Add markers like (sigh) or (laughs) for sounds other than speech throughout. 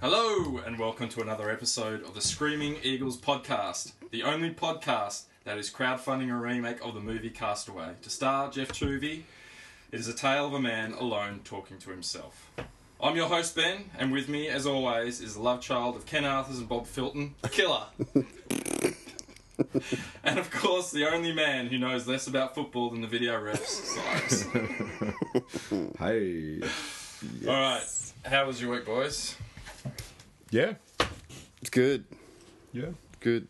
Hello, and welcome to another episode of the Screaming Eagles podcast, the only podcast that is crowdfunding a remake of the movie Castaway. To star Geoff Toovey, it is a tale of a man alone talking to himself. I'm your host, Ben, and with me, as always, is the love child of Ken Arthurson and Bob Fulton, Killer. (laughs) (laughs) and of course, the only man who knows less about football than the video refs, Cyrus. (laughs) Hey. Alright, how was your week, boys? Yeah. It's good. Yeah. Good.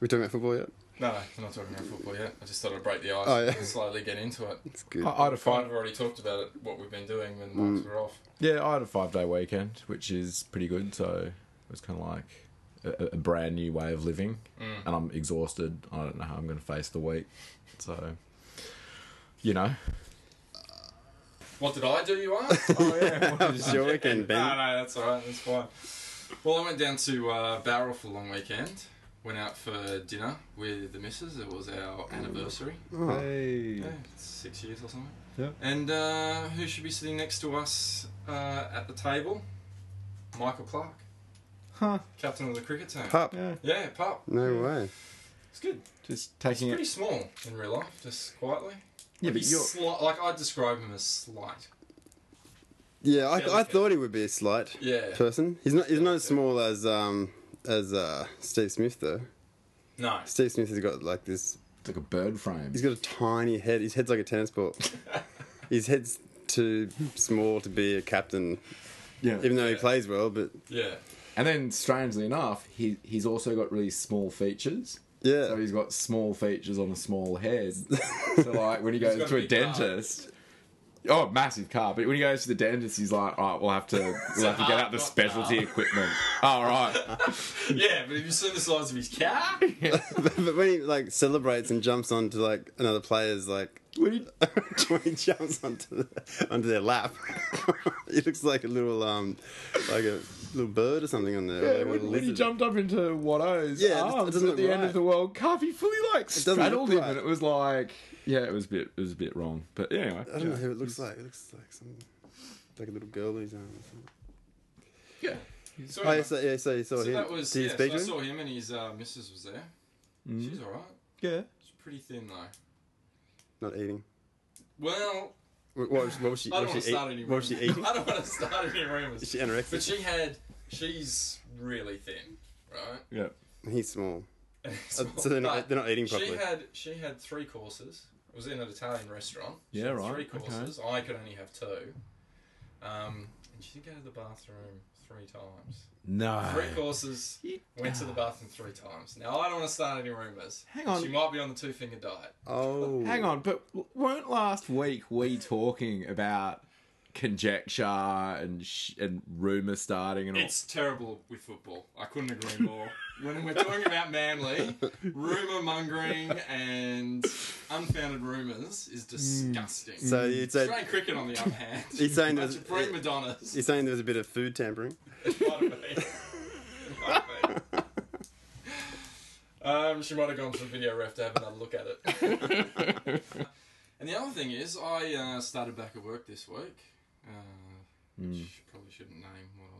We talking about football yet? No, I'm not talking about football yet. I just thought I'd break the ice Oh, yeah. and slowly get into it. It's good. I, I had a Kind five. of already talked about it, what we've been doing when mm. mics were off. Yeah, I had a five day weekend, which is pretty good. So it was kind of like a, a brand new way of living, Mm. and I'm exhausted. I don't know how I'm going to face the week. So, you know. What did I do, you ask? (laughs) Oh yeah. How was your (laughs) weekend, Ben? no, no, that's alright, that's fine. Well, I went down to uh, Bowral for a long weekend. Went out for dinner with the missus. It was our anniversary. hey. Yeah, six years or something. Yeah. And uh, who should be sitting next to us uh, at the table? Michael Clarke, Huh. captain of the cricket team. Pup. Yeah. Yeah, pup. No way. It's good. Just He's taking pretty it. small in real life, just quietly. Yeah, Like, but you're. sli- like I'd describe him as slight. Yeah, I, I thought he would be a slight Yeah. person. He's not. He's not as small as um as uh Steve Smith though. No. Steve Smith has got like this. It's like a bird frame. He's got a tiny head. His head's like a tennis ball. (laughs) His head's too small to be a captain, Yeah. even though he plays well. But Yeah. And then, strangely enough, he he's also got really small features. yeah, So he's got small features on a small head. (laughs) so like when he goes to a big car. dentist, oh massive car. But when he goes to the dentist, he's like, all right, we'll have to we'll have to get out the specialty car. equipment. All right. (laughs) Yeah, but have you seen the size of his car? (laughs) but, but when he like celebrates and jumps onto like another player's like When he- when he jumps onto the, onto their lap, he looks like a little um like a little bird or something on there. Yeah, when, little when he jumped up into Watto's Yeah, it it arms doesn't at the look end of the World Cup, he fully like doesn't straddled look him, right. and it was like, yeah, it was a bit, it was a bit wrong. But anyway, I don't know who it looks like. It looks like some like a little girl in his arm. Yeah, So, Oh yeah, so, yeah, so you saw so him. that was Did yeah, speak so I saw him and his uh, missus was there. Mm. She's alright. yeah. She's pretty thin though. Not eating. Well, What, what was, what was she? I don't What want was to she, start eat, any what was she eating? I don't want to start any Is rumours. she anorexic? But she had, she's really thin, right? Yeah. He's small. (laughs) And Uh, so they're not but they're not eating She had she had three courses. It was in an Italian restaurant. She Yeah, had right, Three okay. courses. I could only have two. Um, and she didn't go to the bathroom three times. No. Three courses. You- Went to the ah. bathroom three times. Now I don't want to start any rumours. Hang on. She might be on the two finger diet. Oh, (laughs) Hang on, but weren't last week we talking about conjecture and sh- and rumor starting and all? It's terrible with football. I couldn't agree more. (laughs) when we're talking about Manly, rumour mongering and unfounded rumours is disgusting. so you'd say Australian cricket, on the other hand, (laughs) He's saying bunch there's- of prima donnas. you're saying there was a bit of food tampering. It might have been. It might have been. Um, she might have gone to the video ref to have another look at it. and the other thing is, I uh, started back at work this week. Uh, which probably shouldn't name what I was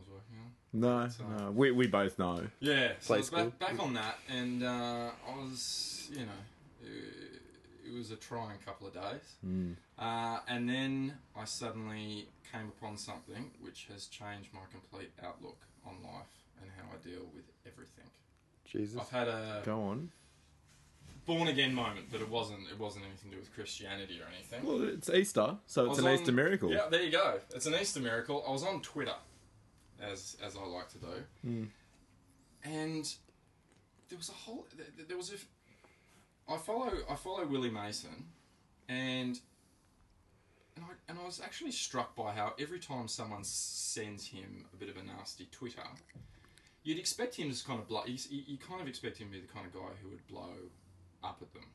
working on. No, So- no, we we both know. Yeah, so Play I was school. back, back on that, and uh, I was, you know, it, it was a trying couple of days. Mm. Uh, and then I suddenly came upon something which has changed my complete outlook on life and how I deal with everything. Jesus. I've had a Go on. born again moment, but it wasn't. It wasn't anything to do with Christianity or anything. Well, it's Easter, so it's an on- Easter miracle. Yeah, there you go. It's an Easter miracle. I was on Twitter, as as I like to do, Mm. and there was a whole. th- There was a. I follow I follow Willie Mason, and. And I, and I was actually struck by how every time someone sends him a bit of a nasty Twitter, you'd expect him to kind of blow. You, you kind of expect him to be the kind of guy who would blow up at them.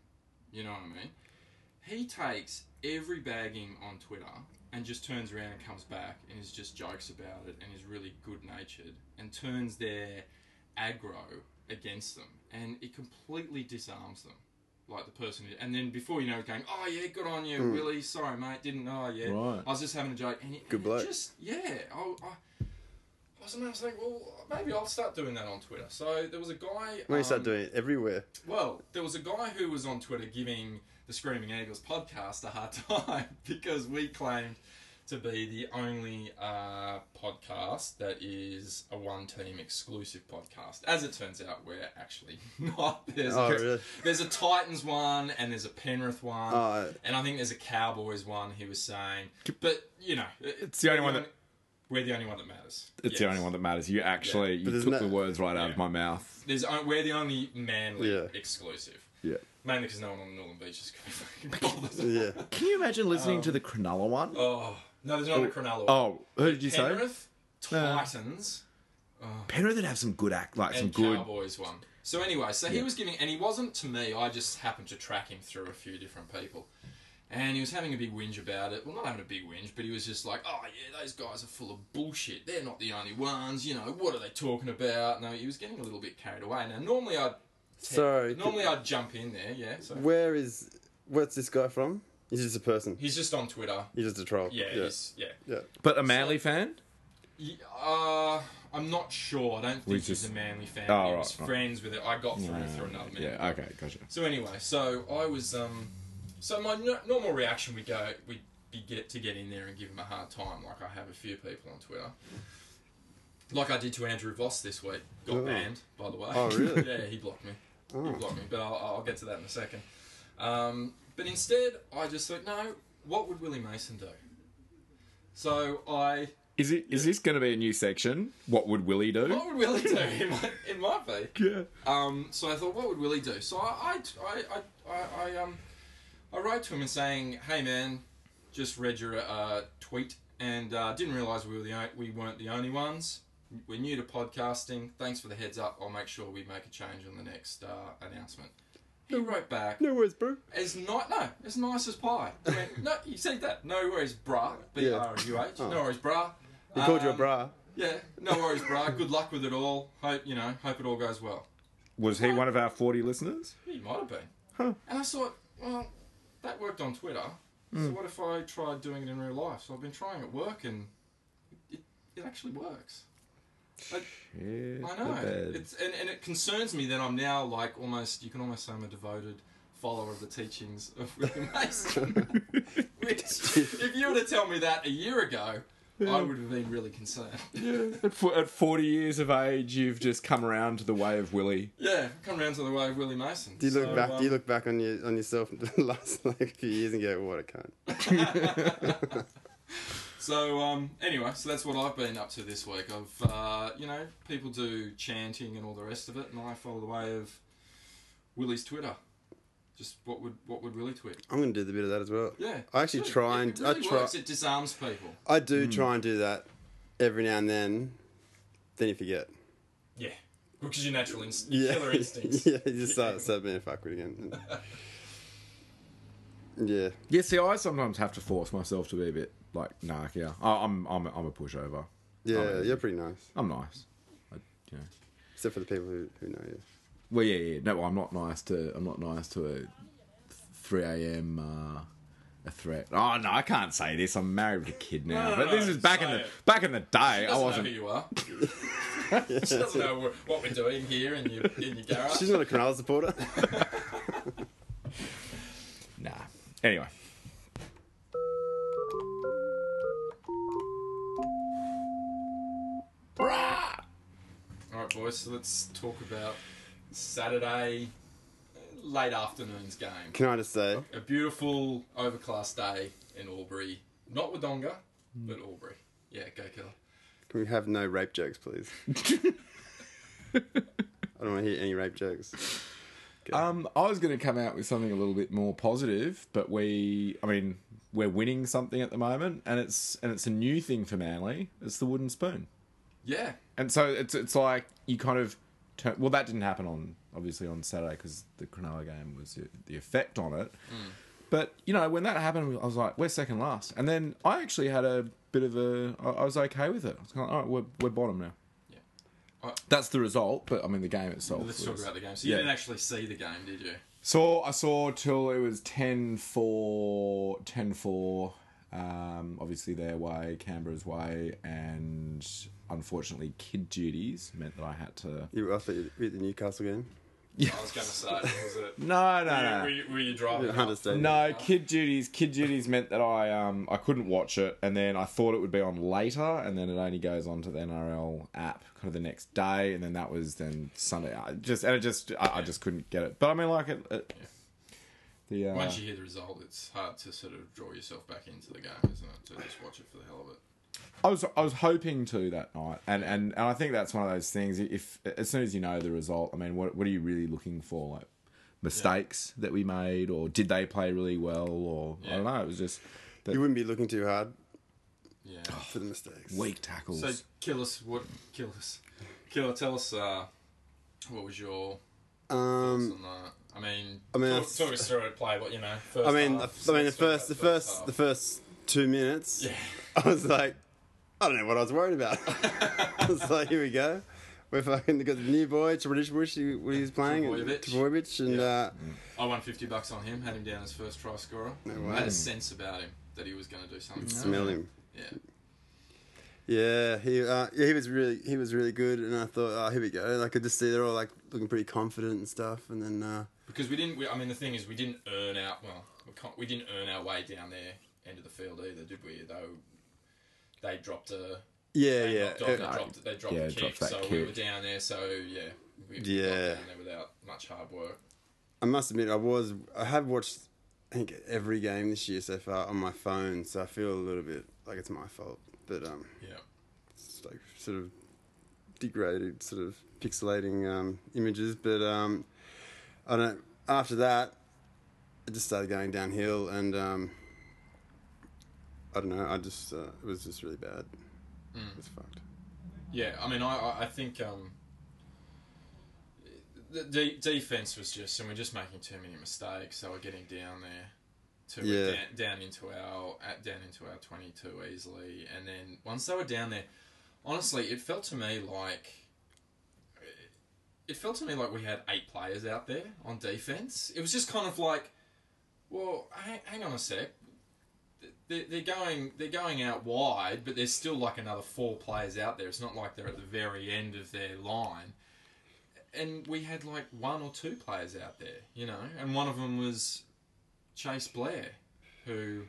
You know what I mean? He takes every bagging on Twitter and just turns around and comes back and is just jokes about it and is really good natured and turns their aggro against them and it completely disarms them. like the person, who, and then before you know, it, going, "Oh yeah, good on you, Hmm. Willie. Sorry, mate, didn't know. Yeah, Right. I was just having a joke." And it, Good bloke. Just yeah, I, I, I was, I was like, well, maybe I'll start doing that on Twitter. So there was a guy. When you start um, doing it everywhere. well, there was a guy who was on Twitter giving the Screaming Eagles podcast a hard (laughs) time because we claimed to be the only uh, podcast that is a one team exclusive podcast. As it turns out, we're actually (laughs) not. There's, Oh, a, really? there's a Titans one and there's a Penrith one. Oh, and I think there's a Cowboys one, he was saying. But, you know, It's the only one that- We're the only one that matters. It's the only one that matters. You actually But you took no- the words right out of my mouth. There's, we're the only manly Yeah. exclusive. Yeah. Mainly because no one on the Northern Beach is going to fucking bother. (laughs) yeah. Can you imagine listening to the um, Cronulla one? Oh no, there's not a oh. Cronulla. Oh, who did you say? Penrith, uh, Titans, oh. Penrith would have some good act, like some and good. Cowboys one. So anyway, so he was giving, and he wasn't to me. I just happened to track him through a few different people, and he was having a big whinge about it. Well, not having a big whinge, but he was just like, "Oh yeah, those guys are full of bullshit. They're not the only ones. You know what are they talking about?" No, he was getting a little bit carried away. Now, normally I'd. Sorry. Normally I'd jump in there. Yeah. So Where is. Where's this guy from? He's just a person. he's just on Twitter. He's just a troll. Yeah. Yeah. He's, yeah. yeah. But a Manly fan? Uh, I'm not sure. I don't think We he's just- a manly fan. Oh, he right, was right. friends with it. I got through through another man. Yeah. Okay. Gotcha. So anyway, so I was um, so my no- normal reaction would go would be get to get in there and give him a hard time, like I have a few people on Twitter. Like I did to Andrew Voss this week. Got Oh. banned, by the way. Oh, really? (laughs) yeah, he blocked me. Oh. blocked me, but I'll, I'll get to that in a second. Um, but instead, I just thought, no, what would Willie Mason do? So I Is it? Is this going to be a new section? What would Willie do? What would Willie do? It might, it might be. Yeah. Um, so I thought, what would Willie do? So I, I, I, I, I, um, I wrote to him and saying, hey man, just read your uh, tweet and uh, didn't realise we were the we weren't the only ones. We're new to podcasting. Thanks for the heads up. I'll make sure we make a change on the next uh, announcement. He wrote back, No worries, bro. It's not no, It's nice as pie. He went, no, you said that. No worries, brah. B R U H. No worries, brah. He called you a Um, bra. yeah, no worries, brah. Good luck with it all. Hope you know. Hope it all goes well. Was he one of our forty listeners? He might have been. Huh. And I thought, well, that worked on Twitter. So what if I tried doing it in real life? So I've been trying at work, and it, it actually works. I, Yeah. I know. It's and, and it concerns me that I'm now like almost. You can almost say I'm a devoted follower of the teachings of William Mason. (laughs) Which, if you were to tell me that a year ago, I would have been really concerned. Yeah. At, fo- at forty years of age, you've just come around to the way of Willie. Yeah, come around to the way of Willie Mason. Do you look So, back? um, do you look back on your on yourself (laughs) the last like few years and go, "What a cunt." (laughs) So um, anyway, so that's what I've been up to this week. I've uh, you know people do chanting and all the rest of it, and I follow the way of Willie's Twitter. Just what would what would Willie tweet? I'm gonna do the bit of that as well. Yeah, I actually Good. try and it really I try. works. It disarms people. I do try and do that every now and then. Then you forget. Yeah, because your natural inst- Yeah, killer instincts. (laughs) yeah. You just start start being a fuckwit again. (laughs) yeah. Yeah. See, I sometimes have to force myself to be a bit like narkier. I, I'm I'm I'm a pushover. Yeah, Oh, you're pretty nice. I'm nice. I, you know. Except for the people who, who know you. Well, yeah, yeah. No, I'm not nice to. I'm not nice to a 3 a.m. Uh, a threat. Oh no, I can't say this. I'm married with a kid now. No, no, but this no, is back in the it. back in the day. I Doesn't wasn't. know who you are. (laughs) she doesn't know what we're doing here in your in your garage. She's not a Cronulla supporter. (laughs) Nah. Anyway. All right, boys. So let's talk about Saturday late afternoon's game. Can I just say, A beautiful overcast day in Albury. Not Wodonga, but Albury. Yeah, go killer. can we have no rape jokes, please? (laughs) I don't want to hear any rape jokes. Um, I was going to come out with something a little bit more positive, but we, I mean, we're winning something at the moment, and it's and it's a new thing for Manly. It's the wooden spoon, Yeah, and so it's it's like you kind of turn. Well, that didn't happen on obviously on Saturday because the Cronulla game was the- effect on it. But you know, when that happened, I was like, we're second last, and then I actually had a bit of a I was okay with it. I was kind of, all right, we're we're bottom now. Yeah. That's the result, but I mean the game itself. let's talk about the game. So you Yeah. didn't actually see the game, did you? Saw I saw till it was 10 4 10 4 um, obviously their way, Canberra's way, and unfortunately kid duties meant that I had to You, I thought you were at the Newcastle game. Yeah. I was going to say, was it? (laughs) No, no, Were no. you, were you, were you driving? Hunter up? Stadium. No, kid duties. Kid duties meant that I um I couldn't watch it, and then I thought it would be on later, and then it only goes on to the NRL app kind of the next day, and then that was then Sunday. I just and it just I, I just couldn't get it. But I mean, like it. it The uh, Once you hear the result, it's hard to sort of draw yourself back into the game, isn't it? To just watch it for the hell of it. I was I was hoping to that night, and, and, and I think that's one of those things. If as soon as you know the result, I mean, what what are you really looking for? Like mistakes that we made, or did they play really well, or I don't know. It was just that You wouldn't be looking too hard Yeah. (sighs) for the mistakes. weak tackles. So kill us. What kill us? Killer, tell us. Uh, what was your thoughts Um, on that? I mean, I mean, talk, that's- talk us through it. Play what you know. First I mean, half, the, I mean, the let's talk first, the first, the first two minutes, Yeah. (laughs) I was like, I don't know what I was worried about. (laughs) so here we go. We're fucking got the new boy, Trbojevic, who who he's playing. Trbojevic, and Yeah. uh, I won fifty bucks on him. Had him down as first try scorer. No I had a sense about him that he was going to do something. smell him. Yeah. Yeah, he uh, yeah he was really he was really good, and I thought, oh, here we go. And I could just see they're all like looking pretty confident and stuff, and then uh, Because we didn't. We, I mean, the thing is, we didn't earn out. Well, we, can't, we didn't earn our way down there end of the field either, did we? Though they dropped a. yeah, They yeah, knocked off, uh, they dropped. They dropped Yeah, a kick, dropped that so we were down there. So yeah, we, we got Yeah. down there without much hard work. I must admit, I was I have watched I think every game this year so far on my phone, so I feel a little bit like it's my fault, but um, Yeah. it's like sort of degraded, sort of pixelating um, images. But um, I don't. After that, it just started going downhill, and um, I don't know. I just uh, it was just really bad. Mm. It was fucked. Yeah, I mean, I I- think um, the de- defense was just, and we're just making too many mistakes. So we're getting down there, to Yeah. down, down into our at, down into our twenty two easily, and then once they were down there, honestly, it felt to me like. It felt to me like we had eight players out there on defense. It was just kind of like, well, hang, hang on a sec they're, they're going they're going out wide, but there's still like another four players out there. It's not like they're at the very end of their line. And we had like one or two players out there, you know, and one of them was Chase Blair, who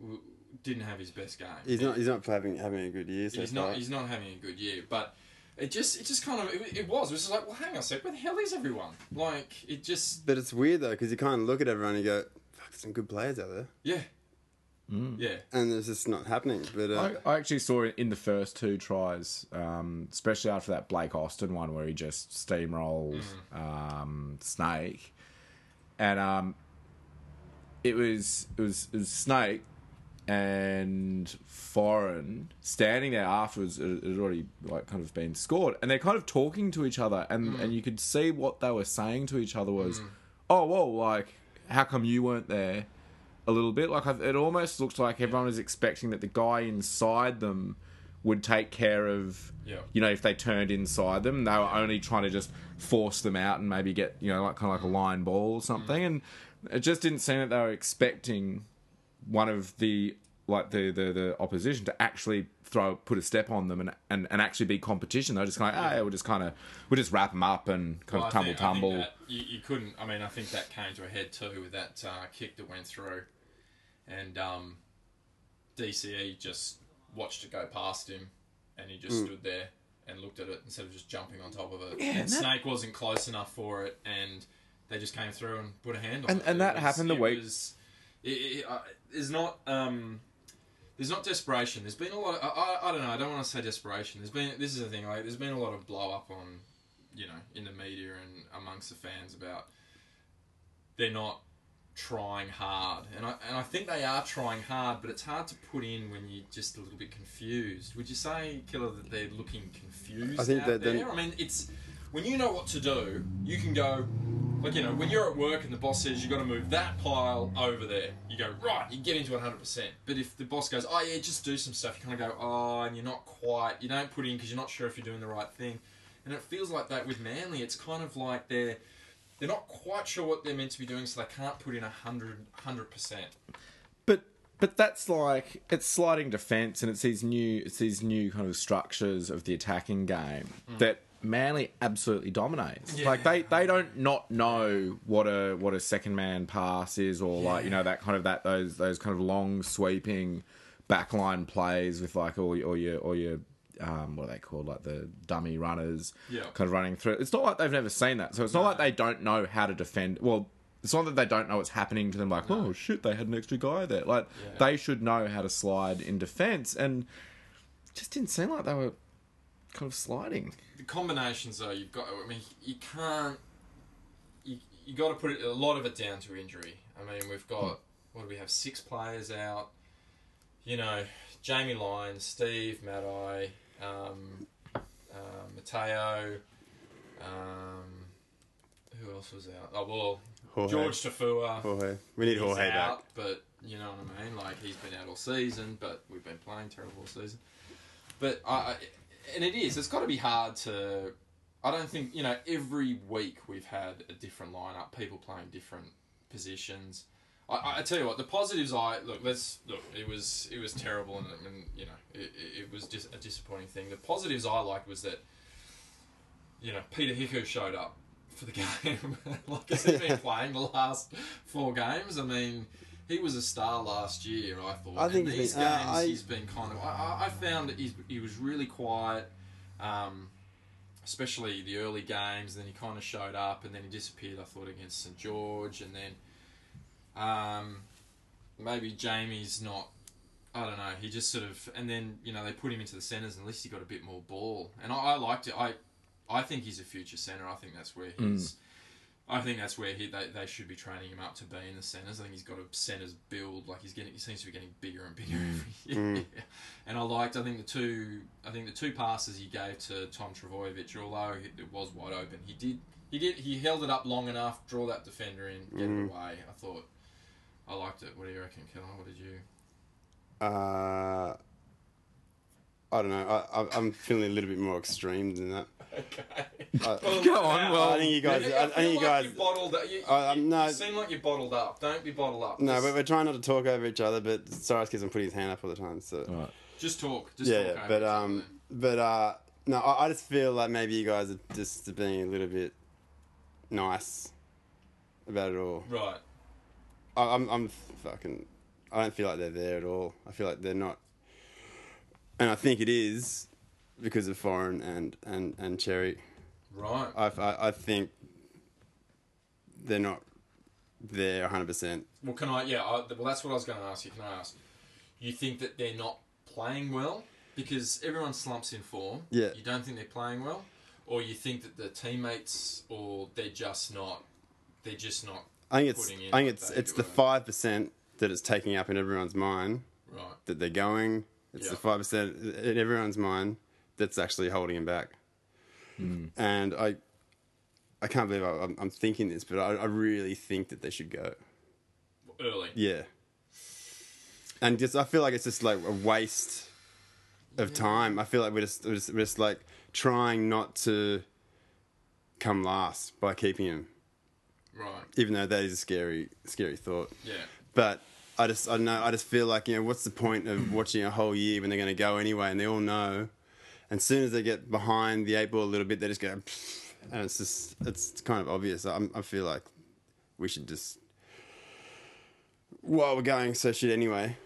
w- didn't have his best game. He's not. He's not having having a good year so He's far. not. He's not having a good year, but it just it just kind of it, it was. It was just like, well, hang on a sec, where the hell is everyone? Like it just But it's weird though because you kind of look at everyone and you go, "Fuck, there's some good players out there," yeah, yeah. and it's just not happening. But uh, I, I actually saw it in the first two tries, um, especially after that Blake Austin one where he just steamrolled um, Snake, and um, it was it was it was Snake and Foran standing there afterwards. It it had already like kind of been scored, and they're kind of talking to each other, and and you could see what they were saying to each other was, "Oh, whoa, like how come you weren't there?" A little bit. Like it almost looked like everyone was expecting that the guy inside them would take care of. Yeah. You know, if they turned inside them, they were only trying to just force them out and maybe get you know like kind of like a line ball or something. And it just didn't seem that they were expecting one of the like the the, the opposition to actually throw put a step on them and and, and actually be competition. They're just kind of like, hey, we'll just kind of we'll just wrap them up and kind Well, of tumble think- think tumble. that you, you couldn't. I mean, I think that came to a head too with that uh, kick that went through, and um, DCE just watched it go past him, and he just stood there and looked at it instead of just jumping on top of it. Yeah, and that- Snake wasn't close enough for it, and they just came through and put a hand on And- it. and It that was- happened the week- Was, it, it, uh, there's not. Um, there's not desperation. There's been a lot. Of, I, I, I don't know. I don't want to say desperation. There's been. This is the thing. Like, there's been a lot of blow up on, you know, in the media and amongst the fans about they're not trying hard, and I and I think they are trying hard, but it's hard to put in when you're just a little bit confused. Would you say, Killer, that they're looking confused I think out that there? I mean, it's when you know what to do, you can go. Like you know, when you're at work and the boss says you've got to move that pile over there, you go right. You get into 100. percent But if the boss goes, oh yeah, just do some stuff, you kind of go, oh, and you're not quite. You don't put in because you're not sure if you're doing the right thing. And it feels like that with Manly. It's kind of like they're they're not quite sure what they're meant to be doing, so they can't put in a hundred hundred percent. But but that's like it's sliding defense and it's these new it's these new kind of structures of the attacking game mm. that Manly absolutely dominates. Yeah. Like they, they don't not know what a what a second man pass is or like you know that kind of that those those kind of long sweeping backline plays with like all your or your or your um, what are they called like the dummy runners Yeah. kind of running through. It's not like they've never seen that. So it's not like they don't know how to defend. Well, it's not that they don't know what's happening to them. Like, oh shit, they had an extra guy there. Like, Yeah. they should know how to slide in defense, and it just didn't seem like they were kind of sliding. The combinations though, you've got. I mean, you can't. You you got to put it, a lot of it down to injury. I mean, we've got what do we have? Six players out. You know, Jamie Lyons, Steve Matai, um, uh, Mateo. Um, who else was out? Oh well, Jorge. George Taufua. Jorge. We need Jorge back. out, but you know what I mean. Like he's been out all season, but we've been playing terrible all season. But I and it is. It's got to be hard to. I don't think you know. Every week we've had a different lineup, people playing different positions. I, I tell you what, the positives. I look. Let's look. It was it was terrible, and, and you know, it, it- was just a disappointing thing. The positives I liked was that, you know, Peta Hiku showed up for the (laughs) game. like he's he been playing the last four games? I mean, he was a star last year. I thought. I think and these been- uh, games I- he's been kind of. I, I- found that he's, he was really quiet. Um, especially the early games. Then he kind of showed up, and then he disappeared. I thought against St George, and then um, maybe Jamie's not. I don't know. He just sort of, and then you know they put him into the centres, and at least he got a bit more ball. And I, I liked it. I, I think he's a future centre. I think that's where hmm. he's. I think that's where he they, they should be training him up to be in the centres. I think he's got a centres build. Like he's getting, he seems to be getting bigger and bigger every hmm. year. Hmm. (laughs) And I liked. I think the two. I think the two passes he gave to Tom Trbojevic, although it was wide open, he did. He did. He held it up long enough, draw that defender in, get it away. I thought. I liked it. What do you reckon, Keller? What did you? Uh, I don't know. I, I, I'm feeling a little bit more extreme than that. Okay. I, (laughs) Go on, well- I think you guys. I, I feel think you like guys. You bottled. You, I- I'm you, not- you seem like you're bottled up. Don't be bottled up. No, just, but we're trying not to talk over each other. But sorry, Cyrus keeps on putting his hand up all the time. So Right. just talk. Just yeah, talk yeah. But each other um, but uh, no, I, I just feel like maybe you guys are just being a little bit nice about it all. then. Right. I, I'm, I'm fucking. I don't feel like they're there at all. I feel like they're not. And I think it is because of Foran and and and cherry. Right. I, I, I think they're not there 100. percent Well, can I? Yeah. I, well, that's what I was going to ask you. Can I ask? You think that they're not playing well because everyone slumps in form. Yeah. You don't think they're playing well, or you think that the teammates, or they're just not. They're just not. I think it's I think it's it's the five percent that it's taking up in everyone's mind Right. that they're going. It's the five percent in everyone's mind that's actually holding him back. And I, I can't believe I, I'm, I'm thinking this, but I, I really think that they should go. Early. Yeah. And just I feel like it's just like a waste of time. I feel like we're just, we're just we're just like trying not to come last by keeping him, Right. even though that is a scary scary thought. Yeah. But I just I don't know. I just feel like you know what's the point of (clears throat) watching a whole year when they're going to go anyway, and they all know. And as soon as they get behind the eight ball a little bit, they just go, (sniffs) and it's just it's kind of obvious. I'm, I feel like we should just while we're going so shit anyway.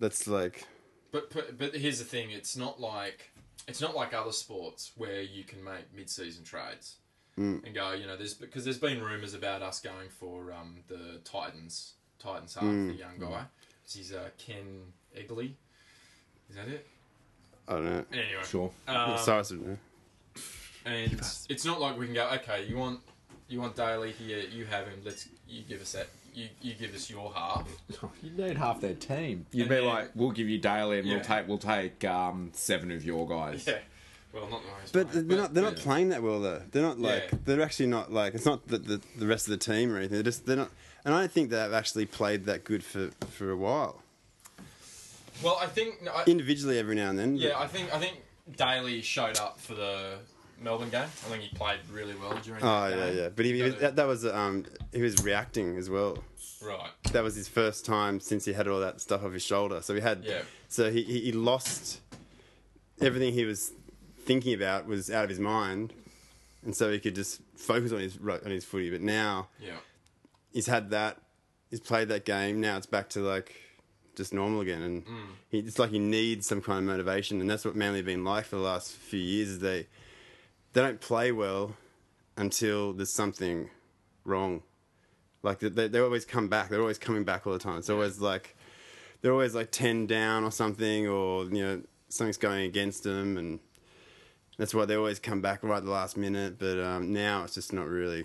That's like But, but but here's the thing: it's not like it's not like other sports where you can make mid-season trades Mm. and go. You know, there's because there's been rumours about us going for um, the Titans Titans half, Mm. the young guy. He's uh, Kane Elgey. Is that it? I don't know. Anyway, Sure. Um, Cyrus would know. and it's not like we can go. Okay, you want you want Daly here. You have him. Let's you give us that. You you give us your half. (laughs) You need half their team. You'd And be then- like, we'll give you Daly, and Yeah. we'll take we'll take um, seven of your guys. Yeah. Well, not nice. But they're not they're not playing that well though. They're not like Yeah. they're actually not like it's not the, the the rest of the team or anything. They're just they're not. And I don't think they've actually played that good for for a while. Well, I think no, I, Individually, every now and then. but- Yeah, I think I think Daly showed up for the Melbourne game. I think he played really well during. Oh that yeah, game. yeah. But he, he was, that, that was um he was reacting as well. right. That was his first time since he had all that stuff off his shoulder. So he had Yeah. so he he he lost everything he was thinking about was out of his mind, and so he could just focus on his on his footy. But now Yeah. he's had that, he's played that game. Now it's back to like just normal again, and Mm. he, it's like he needs some kind of motivation, and that's what Manly have been like for the last few years. Is they they don't play well until there's something wrong. Like they, they, they always come back. They're always coming back all the time. It's always like they're always like ten down or something, or you know something's going against them, and that's why they always come back right at the last minute. But um, now it's just not really.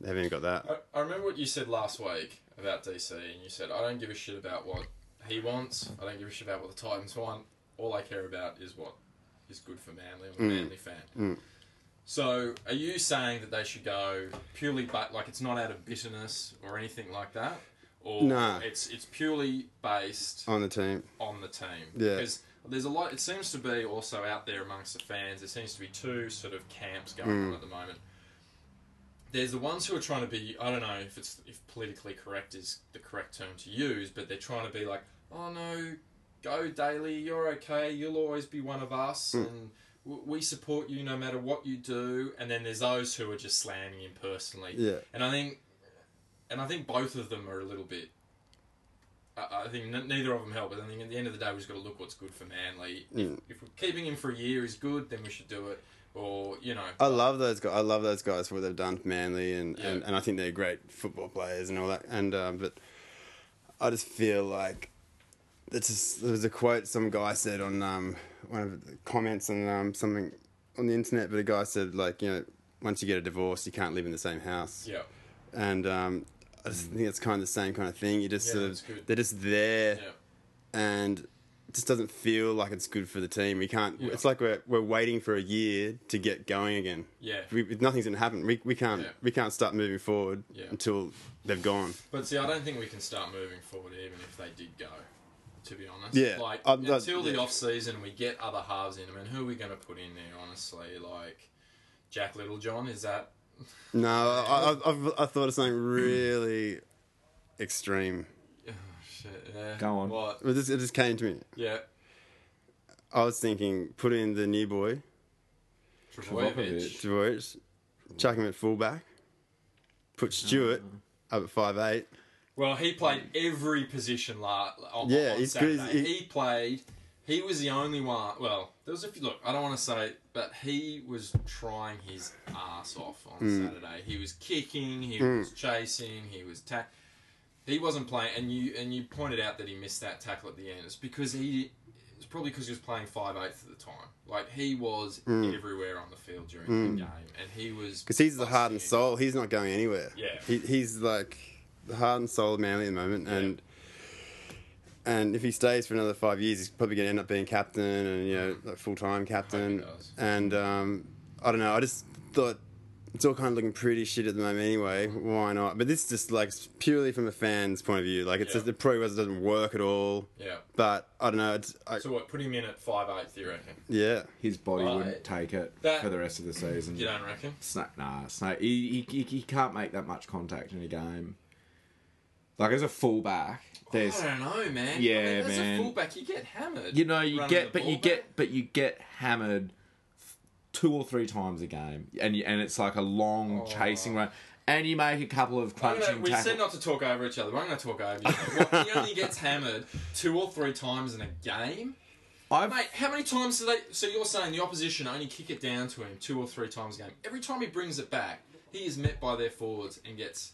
They haven't even got that. I, I remember what you said last week about DC, and you said, I don't give a shit about what he wants. I don't give a shit about what the Titans want. All I care about is what is good for Manly. I'm a Mm. Manly fan. Mm. So, are you saying that they should go purely, but like it's not out of bitterness or anything like that, or Nah. it's it's purely based on the team. on the team? Yeah. Because there's a lot. It seems to be also out there amongst the fans. There seems to be two sort of camps going Mm. on at the moment. There's the ones who are trying to be. I don't know if it's if politically correct is the correct term to use, but they're trying to be like, oh no, go Daly, you're okay. You'll always be one of us, Mm. and w- we support you no matter what you do. And then there's those who are just slamming him personally. Yeah. And I think, and I think both of them are a little bit. I I think n- neither of them help, but I think at the end of the day, we've just got to look what's good for Manly. Mm. If, if we're keeping him for a year is good, then we should do it. Or you know, I love those guys. I love those guys for what they've done for Manly, and, and, Yeah. and I think they're great football players and all that. And um, but I just feel like it's just, there was a quote some guy said on um, one of the comments on um, something on the internet, but a guy said like you know once you get a divorce, you can't live in the same house. yeah, And um, I just think it's kind of the same kind of thing. You just Yeah, sort that's of they're just there yeah, and it just doesn't feel like it's good for the team. We can't. Yeah. It's like we're we're waiting for a year to get going again. yeah. We, nothing's going to happen. We, we can't Yeah. we can't start moving forward Yeah. until they've gone. But see, I don't think we can start moving forward even if they did go. To be honest, Yeah, Like not- until the yeah. off season, we get other halves in. I mean, who are we going to put in there? Honestly, like Jack Littlejohn. Is that No, I, I, I've, I thought of something really extreme. oh, shit? Yeah. Go on. What? It just, it just came to me. Yeah. I was thinking, put in the new boy, Trbojevic. Trbojevic. Chuck him at fullback, put oh. Stewart up at five eight. Well, he played every position la- on, Yeah, on he's good. He- He played. He was the only one. Well, there was a few. Look, I don't want to say, but he was trying his ass off on Mm. Saturday. He was kicking. He was chasing. He was tack. He wasn't playing, and you and you pointed out that he missed that tackle at the end. It's because he. It's probably because he was playing five eighths at the time. Like he was Mm. everywhere on the field during the game, and he was Because he's the heart and soul. He's not going anywhere. Yeah. He, he's like the heart and soul of Manly at the moment, and and if he stays for another five years, he's probably going to end up being captain and you know like full time captain. And um, I don't know. I just thought it's all kind of looking pretty shit at the moment anyway. Why not? But this is just like purely from a fan's point of view. Like it's Yeah. just, it probably doesn't work at all. Yeah. But I don't know. It's I, So what? Put him in at five eighth. You reckon? yeah. His body Right. wouldn't take it That- for the rest of the season. You don't reckon? Snake, nah, Snake. He, he, he, he can't make that much contact in a game. Like as a fullback, there's I don't know, man. Yeah, I mean, as man. a fullback, you get hammered. you know you get, but you ball get, but you get hammered two or three times a game, and you, and it's like a long Oh. chasing run, and you make a couple of crunching gonna- we tackles. said not to talk over each other. but I'm going to talk over you. What, he only gets hammered two or three times in a game. I've Mate, how many times do they? So you're saying the opposition only kick it down to him two or three times a game? Every time he brings it back, he is met by their forwards and gets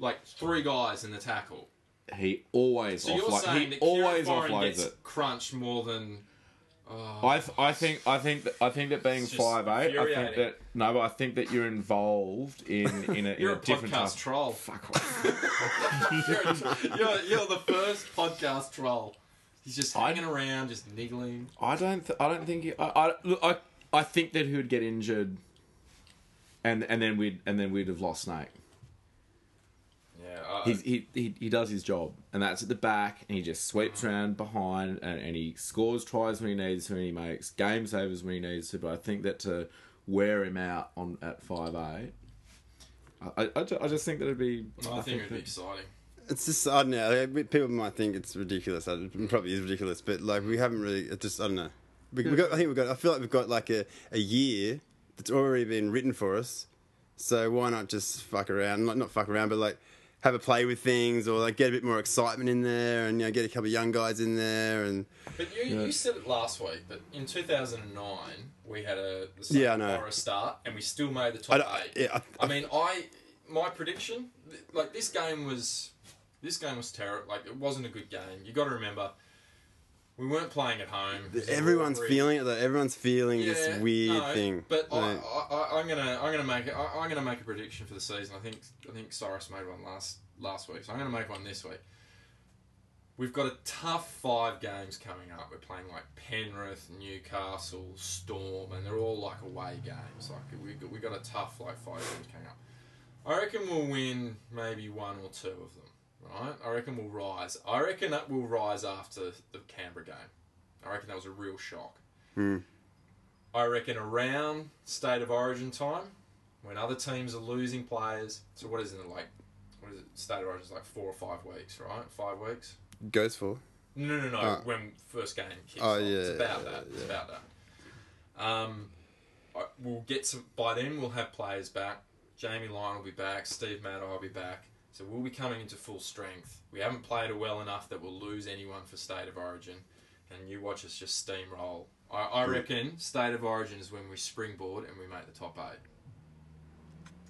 like three guys in the tackle. he always So you're offload, saying he that always Kieran Foran offloads gets it. crunched more than. Oh, I, th- I think I think that I think that being It's just five eight, I think infuriating. that no, but I think that you're involved in in a, in you're a, a, different podcast type. troll. Fuck off. (laughs) you're, you're, you're the first podcast troll. He's just I- hanging around, just niggling. I don't. Th- I don't think. He, I, I look. I. I think that he would get injured, and and then we'd and then we'd have lost Snake. Yeah, He's, he, he he does his job, and that's at the back, and he just sweeps around behind, and, and he scores tries when he needs to, and he makes game savers when he needs to. But I think that to wear him out on at five eight. I, I, I just think that it'd be. I, think, it'd be exciting. It's just I don't know. like, People might think it's ridiculous. It probably is ridiculous, but like we haven't really. It just I don't know. We, we got. I think we've got. I feel like we've got like a, a year that's already been written for us. So why not just fuck around? Not not fuck around, but like have a play with things, or like get a bit more excitement in there, and you know get a couple of young guys in there, and But you, Yeah. you said it last week, but in 2009, we had a the Yeah, I know. horror start, and we still made the top don't- eight. yeah, I, I mean, I my prediction, like this game was, this game was terrible. Like it wasn't a good game. You got to remember, we weren't playing at home. Everyone's feeling it though. Everyone's feeling Yeah, this weird no, thing. But I, Like, I, I, I'm gonna, I'm gonna make. I, I'm gonna make a prediction for the season. I think, I think Cyrus made one last last week, so I'm gonna make one this week. We've got a tough five games coming up. We're playing like Penrith, Newcastle, Storm, and they're all like away games. Like we got, we got a tough like five games coming up. I reckon we'll win maybe one or two of them. Right? I reckon we'll rise. I reckon that will rise after the Canberra game. I reckon that was a real shock. Hmm. I reckon around state of origin time, when other teams are losing players. So what is it like? What is it? State of origin is like four or five weeks, right? Five weeks. goes for. No, no, no. Oh. When first game kicks Oh, off. yeah, it's about yeah, that. It's about that. Um, I- we'll get some. By then, we'll have players back. Jamie Lyon will be back. Steve Matai will be back. So we'll be coming into full strength. We haven't played it well enough that we'll lose anyone for state of origin, and you watch us just steamroll. I, I reckon state of origin is when we springboard and we make the top eight.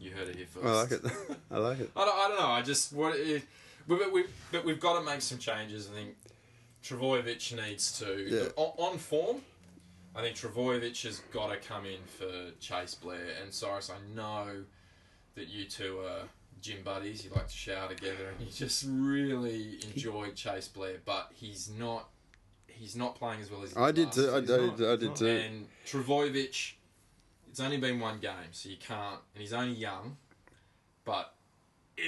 You heard it here first. I like it. (laughs) I like it. I don't, I don't know. I just what it, we, but we but we've got to make some changes. I think Trbojevic needs to Yeah. on, on form. I think Trbojevic has got to come in for Chase Blair and Cyrus. I know that you two are gym buddies. You like to shower together, and you just really enjoyed Chase Blair. But he's not. He's not playing as well as he I did too. I, I, year. did, I did not. too. And Trbojevic, it's only been one game, so you can't. And he's only young, but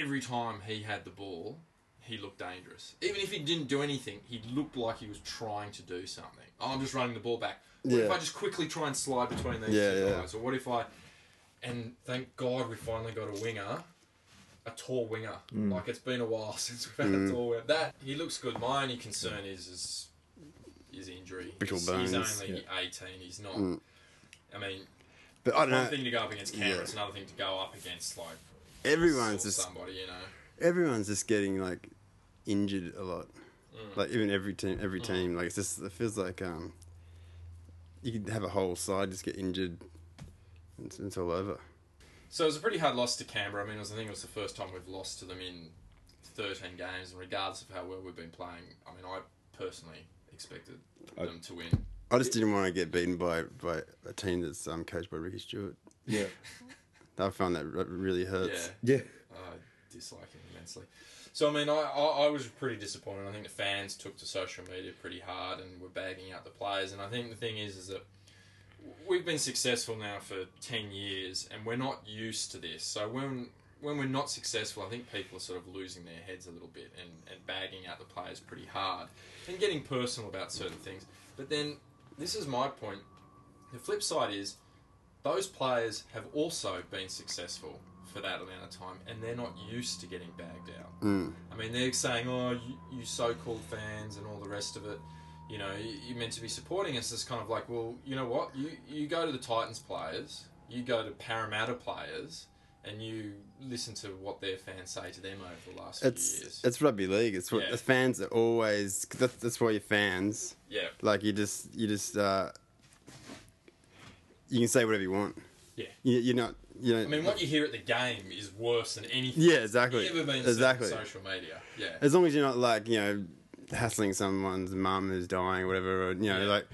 every time he had the ball, he looked dangerous. Even if he didn't do anything, he looked like he was trying to do something. Oh, I'm just running the ball back. What if I just quickly try and slide between these Yeah, two yeah. guys? Or what if I. And thank God we finally got a winger. A tall winger. Like it's been a while (laughs) since we've had Mm. a tall winger. That he looks good. My only concern is is his injury. Brittle he's, bones, he's only yeah. 18. He's not. Mm. I mean, But I don't one know. thing to go up against Canberra. Yeah. It's another thing to go up against like Everyone's just somebody. You know. everyone's just getting like injured a lot. Mm. Like even every team, every team. Like it's just it feels like um, you could have a whole side just get injured. It's, it's all over. So it was a pretty hard loss to Canberra. I mean, it was, I think it was the first time we've lost to them in 13 games, and regardless of how well we've been playing, I mean, I personally expected I- them to win. I just didn't want to get beaten by, by a team that's um, coached by Ricky Stuart. Yeah. (laughs) I found that really hurts. Yeah, Yeah. I dislike him immensely. So I mean, I, I, I was pretty disappointed. I think the fans took to social media pretty hard and were bagging out the players. And I think the thing is, is that we've been successful now for ten years, and we're not used to this. So when when we're not successful, I think people are sort of losing their heads a little bit and, and bagging out the players pretty hard and getting personal about certain things. But then this is my point. The flip side is those players have also been successful for that amount of time, and they're not used to getting bagged out. Mm. I mean, they're saying, "Oh, you, you so-called fans and all the rest of it." You know, you, you're meant to be supporting us. It's kind of like, well, you know what? You you go to the Titans players, you go to Parramatta players, and you listen to what their fans say to them over the last few It's years. it's rugby league. It's what Yeah. the fans are always. That's that's why you're fans. yeah, Like you just you just uh, you can say whatever you want. Yeah. You, you're not. You know. I mean, what you hear at the game is worse than anything. Yeah, exactly. Ever been Exactly. social media? Yeah. as long as you're not like you know hassling someone's mum who's dying or whatever, or you know Yeah. like.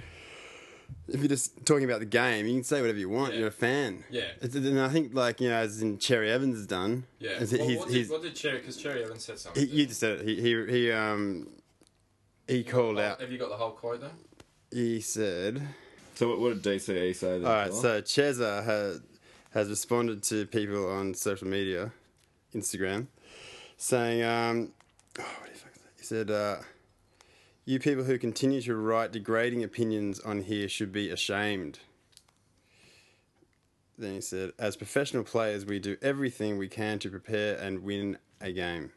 If you're just talking about the game, you can say whatever you want. Yeah. You're a fan. Yeah. It's, and I think, like you know, as in Cherry Evans has done. Yeah. Well, he's, what, he's, did, what did Cherry? Because Cherry Evans said something. he, you just said it. He he he um he called Oh, out. Have you got the whole quote there? He said, So what, what did DCE say then? "All right, Phil? so Cheza has has responded to people on social media, Instagram, saying, um, oh, what the fuck is that? He said, uh, "You people who continue to write degrading opinions on here should be ashamed." then he said, "As professional players, we do everything we can to prepare and win a game.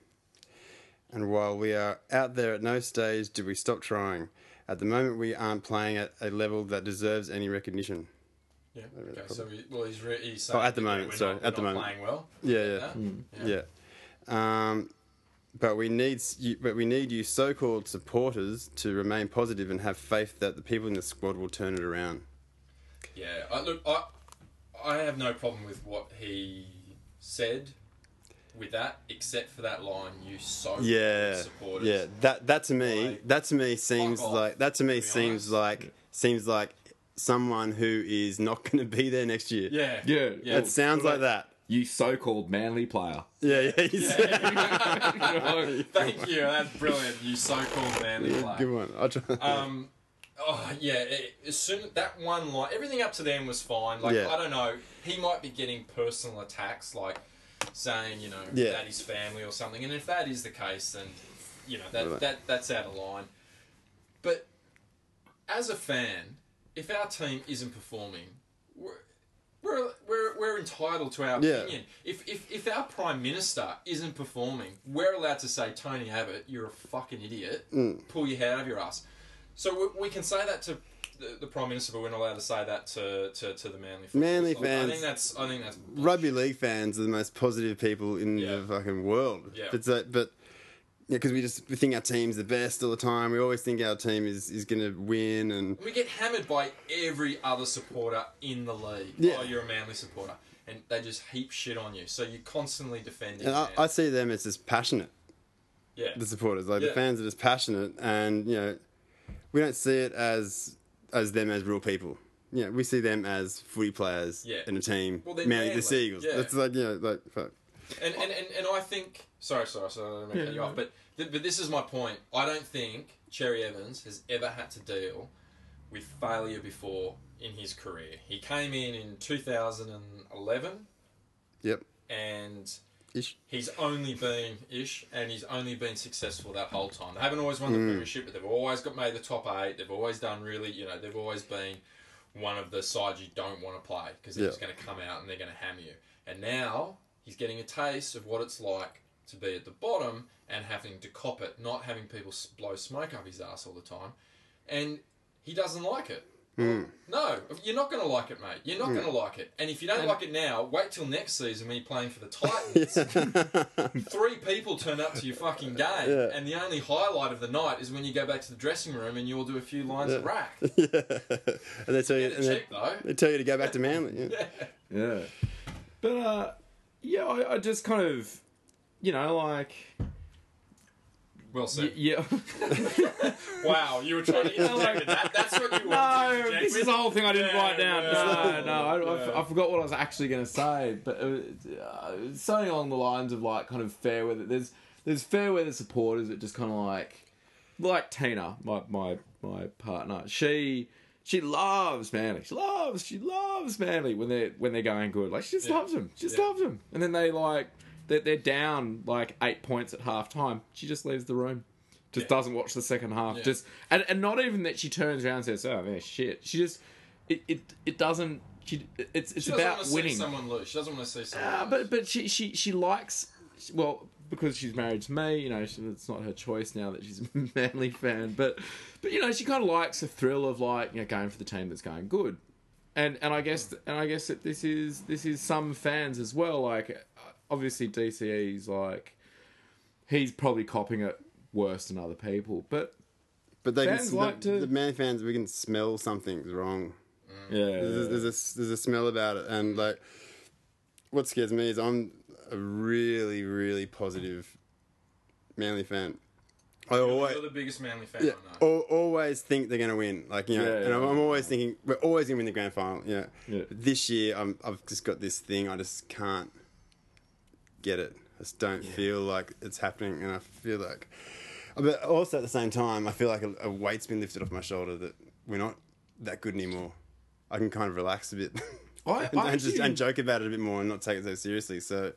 And while we are out there at no stage do we stop trying. At the moment, we aren't playing at a level that deserves any recognition." Yeah. Okay. So he, well, he's re- he's saying Oh, at the moment, we're sorry, not, at the not moment. playing well. Yeah, yeah. that? Yeah. Um, but we need you, but we need you so-called supporters to remain positive and have faith that the people in the squad will turn it around. Yeah, I, look, I I have no problem with what he said with that, except for that line. You so Yeah, supporters. yeah. That that to me, Like, that to me seems off, like that to me be seems honest. like seems like someone who is not (laughs) going to be there next year. yeah, Yeah, yeah. It sounds like that. You so-called manly player. Yeah, yeah. he's- (laughs) Thank you. That's brilliant. You so-called manly player. Good one. I'll try. Um, oh yeah. It, as soon that one line, everything up to them was fine. Like Yeah. I don't know, he might be getting personal attacks, like saying you know Yeah. that his family or something. And if that is the case, then you know that that that's out of line. But as a fan, if our team isn't performing, we're we're, we're, we're entitled to our Yeah. opinion. If, if if our prime minister isn't performing, we're allowed to say, Tony Abbott, you're a fucking idiot. Mm. Pull your head out of your ass. So we, we can say that to the, the prime minister, but we're not allowed to say that to, to, to the Manly fans. Manly I- I think that's I think that's Rugby league fans are the most positive people in Yeah. the fucking world. Yeah. But but yeah, because we just we think our team's the best all the time. We always think our team is, is going to win, and We get hammered by every other supporter in the league. Yeah. Oh, you're a Manly supporter. And they just heap shit on you. So you're constantly defending. and I. I see them as just passionate. yeah. The supporters, like the Yeah. fans, are just passionate, and you know, we don't see it as as them as real people. Yeah, we see them as footy players Yeah. in a team, Well, they're Manly, manly, the Seagulls. yeah. It's like you know, like fuck. And, and, and, and I think sorry sorry sorry I don't mean to cut you Yeah. off but th- but this is my point I don't think Cherry Evans has ever had to deal with failure before in his career he came in in 2011 Yep, and ish. he's only been ish and he's only been successful that whole time they haven't always won the Mm. premiership but they've always got made the top eight they've always done really you know they've always been one of the sides you don't want to play because they're Yeah. just going to come out and they're going to ham you. And now he's getting a taste of what it's like to be at the bottom and having to cop it, not having people blow smoke up his ass all the time. And he doesn't like it. Mm. No, you're not going to like it, mate. You're not going to like it. And if you don't like it now, wait till next season when you're playing for the Titans. (laughs) Three people turn up to your fucking game, Yeah. and the only highlight of the night is when you go back to the dressing room and you all do a few lines of rack. (laughs) yeah. and they tell you, and it they, though. they tell you to go back to Manly. Yeah. (laughs) Yeah. But uh yeah, I, I just kind of you know, like Well said. yeah. (laughs) Wow, you were trying to interject with that. That's what you wanted to no, interject this is the whole thing I didn't Yeah, write down. No, no, I, I f- Yeah. I forgot what I was actually going to say, but it was, uh, something along the lines of like kind of fair weather. There's there's fair weather supporters that just kind of like like Tina, my my my partner. She she loves Manly. She loves she loves Manly when they're when they're going good. Like she just Yeah. loves them. She just Yeah. loves them. And then they like they're, they're down like eight points at half time. She just leaves the room. Just Yeah. doesn't watch the second half. Just and, and not even that she turns around and says, "Oh man, shit." She just it it, it doesn't. She it's it's She about want to winning. see someone lose. She doesn't want to see someone Ah, lose. but but she she she likes well because she's married to me. You know, she, it's not her choice now that she's (laughs) a Manly fan. But but you know, she kind of likes the thrill of like you know going for the team that's going good. And and I guess and I guess that this is this is some fans as well. Like obviously DCE's like he's probably copping it worse than other people, but But they Fans can, like the, to- the Manly fans, we can smell something's wrong. Mm. yeah, There's, a, there's a there's a smell about it, and like, what scares me is I'm a really really positive Manly fan. I always You're the biggest Manly fan yeah, I know. al- always think they're going to win. Like you know, Yeah, and I'm, yeah, I'm always thinking we're always going to win the grand final. You know, Yeah. But this year I'm, I've just got this thing. I just can't get it. I just don't feel like it's happening, and I feel like. But also at the same time, I feel like a, a weight's been lifted off my shoulder that we're not that good anymore. I can kind of relax a bit I, (laughs) and, I and just and joke about it a bit more and not take it so seriously. So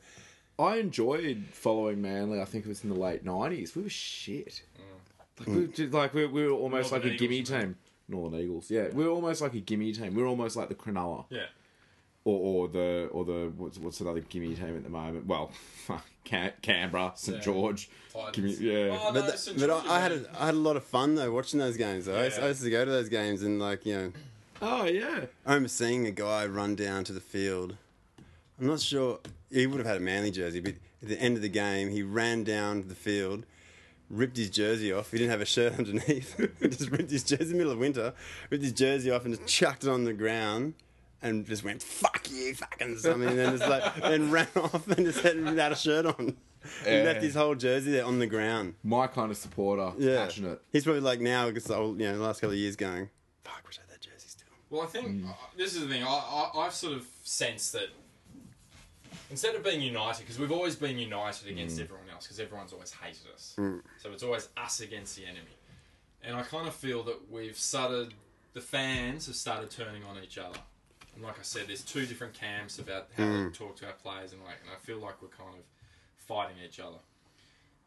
I enjoyed following Manly. I think it was in the late nineties. We were shit. Like, we were just, like we, we were almost Northern like a gimme man. team. Northern Eagles, yeah. We were almost like a gimme team. We were almost like the Cronulla. Yeah. or, or the or the what's what's another gimme team at the moment? Well, (laughs) Cam- Canberra, St Yeah. George. Titans. Gimme, yeah. Oh, no, But, th- but I, I had is- a, I had a lot of fun though watching those games. Though. I, used, Yeah. I used to go to those games and like you know Oh yeah. I remember seeing a guy run down to the field. I'm not sure he would have had a Manly jersey, but at the end of the game, he ran down the field, ripped his jersey off. He didn't have a shirt (laughs) underneath. just ripped his jersey in the middle of winter, ripped his jersey off, and just chucked it on the ground. And just went fuck you, fucking something, and then just like (laughs) then ran (laughs) off and just had without a shirt on. He left his whole jersey there on the ground. My kind of supporter. Yeah, Passionate. He's probably like now, because the you know, the last couple of years, going, "Fuck, wish I had that jersey still." Well, I think Mm. uh, this is the thing. I, I, I've sort of sensed that instead of being united, because we've always been united Mm. against everyone else, because everyone's always hated us. So it's always us against the enemy. And I kind of feel that we've started, the fans have started turning on each other. And like I said, there's two different camps about how to talk to our players, and like, and I feel like we're kind of fighting each other.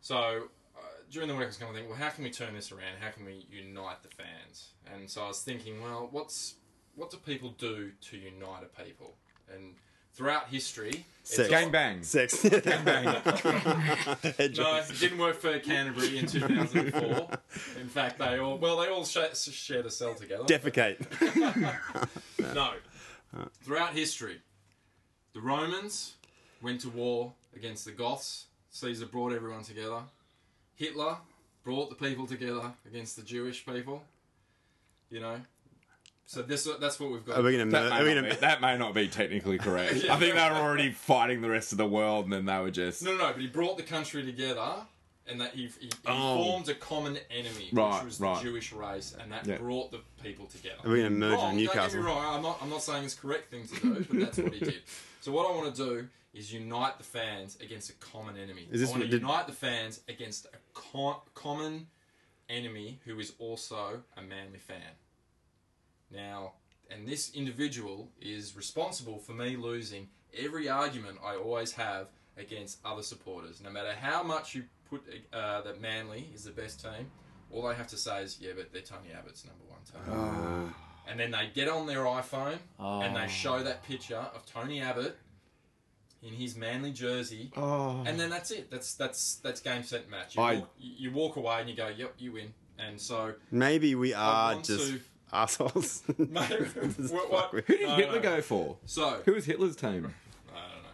So uh, during the week, I was kind of thinking, well, how can we turn this around? How can we unite the fans? And so I was thinking, well, what's what do people do to unite a people? And throughout history, Sex. Gang bang. Sex. Head No, it didn't work for Canterbury in 2004. (laughs) In fact, they all well, they all sh- shared a cell together. Defecate. (laughs) No. Throughout history, the Romans went to war against the Goths. Caesar brought everyone together. Hitler brought the people together against the Jewish people. You know, so this that's what we've got. Are we gonna? That Mur- may, are we not gonna? be, that may not be technically correct. (laughs) I think they were already fighting the rest of the world, and then they were just No, no, no, but he brought the country together, and that he, he, he Oh. formed a common enemy, Right, which was the. Jewish race, and that Yeah. brought the people together. Are we gonna merge with oh, wrong, Don't get Newcastle? me wrong. I'm not. I'm not saying it's the correct thing to do, but that's what he did. (laughs) So what I want to do is unite the fans against a common enemy. Is this I want what to did- unite the fans against a co- common enemy who is also a manly fan. Now, and this individual is responsible for me losing every argument I always have against other supporters. No matter how much you put uh, that Manly is the best team, all I have to say is, yeah, but they're Tony Abbott's number one team. Ah. And then they get on their iPhone and they ah. show that picture of Tony Abbott in his Manly jersey. Oh. And then that's it. That's that's that's game set match. You, I- walk, you walk away and you go, "Yep, you win." And so, Maybe we are just to- assholes. (laughs) Maybe- Just what- what- Who did No, Hitler no. go for? so Who was Hitler's team? I don't know.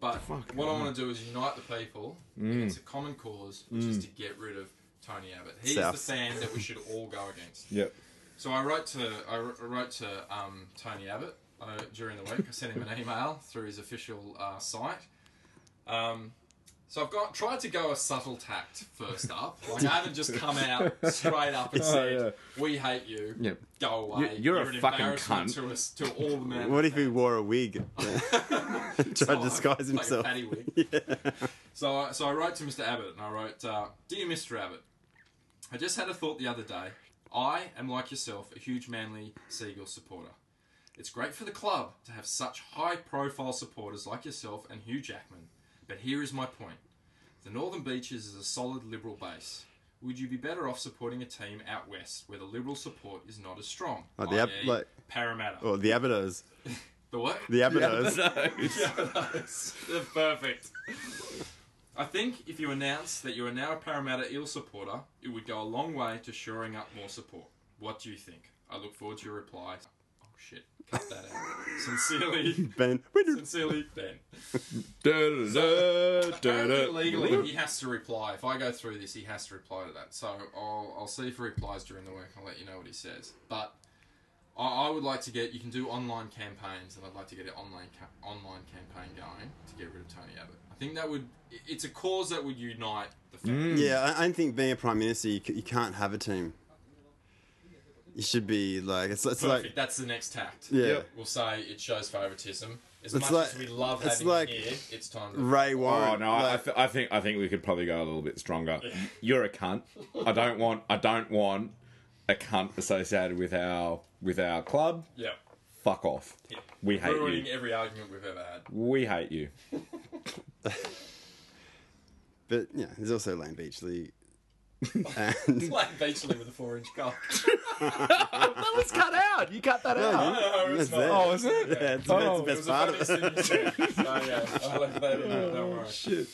But Fuck, what I man. want to do is unite the people Mm. against a common cause, which is to get rid of Tony Abbott. He's South. the fan that we should all go against. Yep. So I wrote to I wr- I wrote to um, Tony Abbott uh, during the week. I sent him an email through his official uh, site. Um, so I've got tried to go a subtle tact first up. (laughs) Like I haven't just come out straight up and (laughs) Oh, said, "We hate you. Go away. You- you're a an fucking embarrassment cunt." to us to all the men." what if he wore a wig? (laughs) Tried to disguise himself. Like a paddy wig. So, I- so I wrote to Mr. Abbott and I wrote, uh, Dear Mr. Abbott, I just had a thought the other day. I am like yourself, a huge Manly Seagull supporter. It's great for the club to have such high profile supporters like yourself and Hugh Jackman, but here is my point. The Northern Beaches is a solid Liberal base. Would you be better off supporting a team out west where the Liberal support is not as strong? Like the Ab- like- Parramatta. Or the Abados. (laughs) The what? The Abados. (laughs) They're perfect. I think if you announce that you are now a Parramatta Eel supporter, it would go a long way to shoring up more support. What do you think? I look forward to your reply. Shit, cut that out. Sincerely, (laughs) Ben. sincerely, Ben. (laughs) Da-da-da, Apparently, da-da. legally, he has to reply. If I go through this, he has to reply to that. So I'll, I'll see if he replies during the week. I'll let you know what he says. But I, I would like to get. You can do online campaigns, and I'd like to get an online ca- online campaign going to get rid of Tony Abbott. I think that would. It's a cause that would unite the fans. Mm. Yeah, I, I think being a prime minister, you, c- you can't have a team. You should be like it's, it's Perfect. like That's the next tact. yeah. Yep. We'll say it shows favouritism. As It's much like- as we love it's having like him here, it's time to. Ray oh, Warren. Oh no, I, I, th- I think I think we could probably go a little bit stronger. You're a cunt. I don't want I don't want a cunt associated with our with our club. Yeah. Fuck off. yeah. We hate you. Ruining you. every argument we've ever had. We hate you. (laughs) but yeah, there's also Layne Beachley. And Like Beachley with a four inch cock. (laughs) that was cut out. You cut that out. No, That's it. Oh, is it? Yeah, it's, Oh, that's the best the part of funniest it. thing you said. So, yeah, I'll let that in there, don't worry. Shit.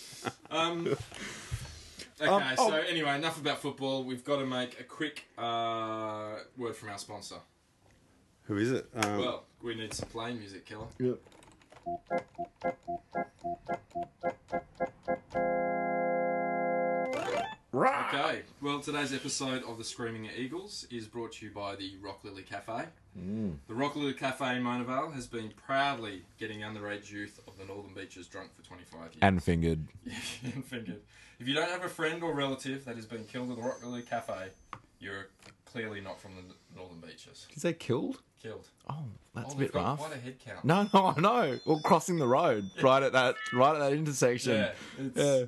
Um, (laughs) okay, Um, oh. so anyway, enough about football. We've got to make a quick uh, word from our sponsor. Who is it? Um, Well, we need some playing music, killer. Yep. Right. Okay, well, today's episode of the Screaming Eagles is brought to you by the Rock Lily Cafe. Mm. The Rock Lily Cafe in Mona Vale has been proudly getting underage youth of the Northern Beaches drunk for 25 years. And fingered. (laughs) and fingered. If you don't have a friend or relative that has been killed at the Rock Lily Cafe, you're clearly not from the Northern Beaches. Did you say killed? Killed. Oh, that's oh, a bit rough. Quite a head count. No, (laughs) no, I know. Well, crossing the road right at that right at that intersection. Yeah, it's, Yeah.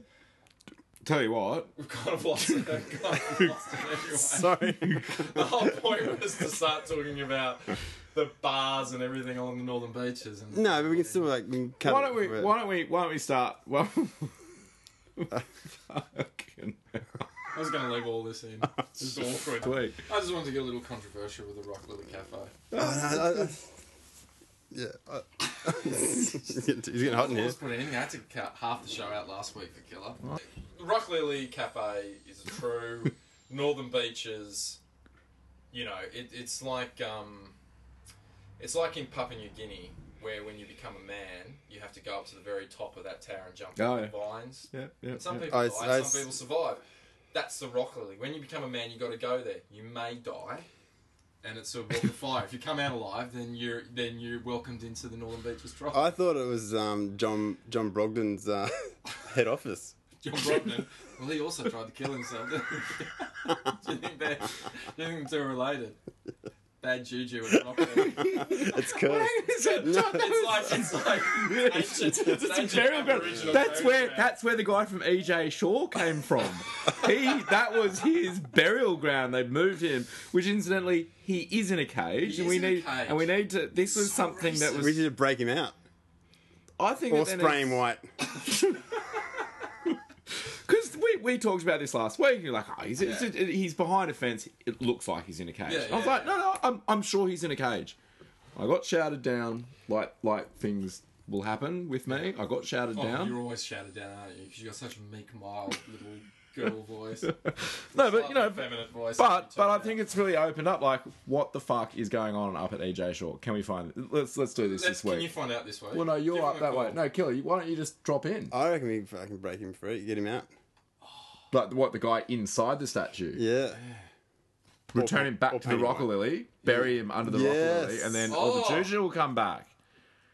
Tell you what. we've kind of lost it. Kind of (laughs) lost it anyway. Sorry. (laughs) The whole point was to start talking about the bars and everything along the northern beaches. And no, but we can still like we can cut why don't we? for. Why don't we? Why don't we start? (laughs) Well, fucking I was going to leave all this in. Oh, it's awkward. sweet. I just wanted to get a little controversial with the Rock Lily Cafe. Oh, no, I- I- yeah, I- he's getting he's getting hot in here. putting anything. I had to cut half the show out last week for Killer. The Rock Lily Cafe is a true (laughs) Northern Beaches. You know, it, it's like um, it's like in Papua New Guinea, where when you become a man, you have to go up to the very top of that tower and jump Oh, yeah. the vines. Yeah, yeah. Some yeah. people I- die, I- some people survive. That's the Rock Lily. When you become a man, you got to go there. You may die, and it's a walk of fire. If you come out alive, then you're then you're welcomed into the Northern Beaches Tribe. I thought it was um, John John Brogden's uh, (laughs) head office. John Brogden. Well, he also tried to kill himself. Didn't (laughs) he? do you think they're, do you think they're related? Bad juju and Rock (laughs) It's cursed. It's like it's like ancient. It's a ancient. Aboriginal That's where ground. that's where the guy from EJ Shaw came from. he that was his burial ground. They moved him, which incidentally he is in a cage, He and is we in a need cage. and we need to. This was So something that was. We should break him out I think or spray him white. (laughs) because we, we talked about this last week. You're like, oh, he's it's- Yeah. he's behind a fence. It looks like he's in a cage. Yeah, I was yeah, like, yeah. no, no, I'm I'm sure he's in a cage. I got shouted down like like things will happen with me. I got shouted Oh, down. you're always shouted down, aren't you? Because you got such a meek, mild little girl (laughs) voice. no, but you know, feminine voice. But but I think it's really opened up. Like, what the fuck is going on up at EJ Short? Can we find it? Let's let's do this Let's, this can you find out this week? Well, no, you're Give up him a that way. No, Killer, why don't you just drop in? I reckon we I can break him free, get him out. Like what the guy inside the statue? Yeah. Return him back or to the paint him rocker white. lily, bury him under the rocker Yes. lily, and then all the Oh. juju will come back.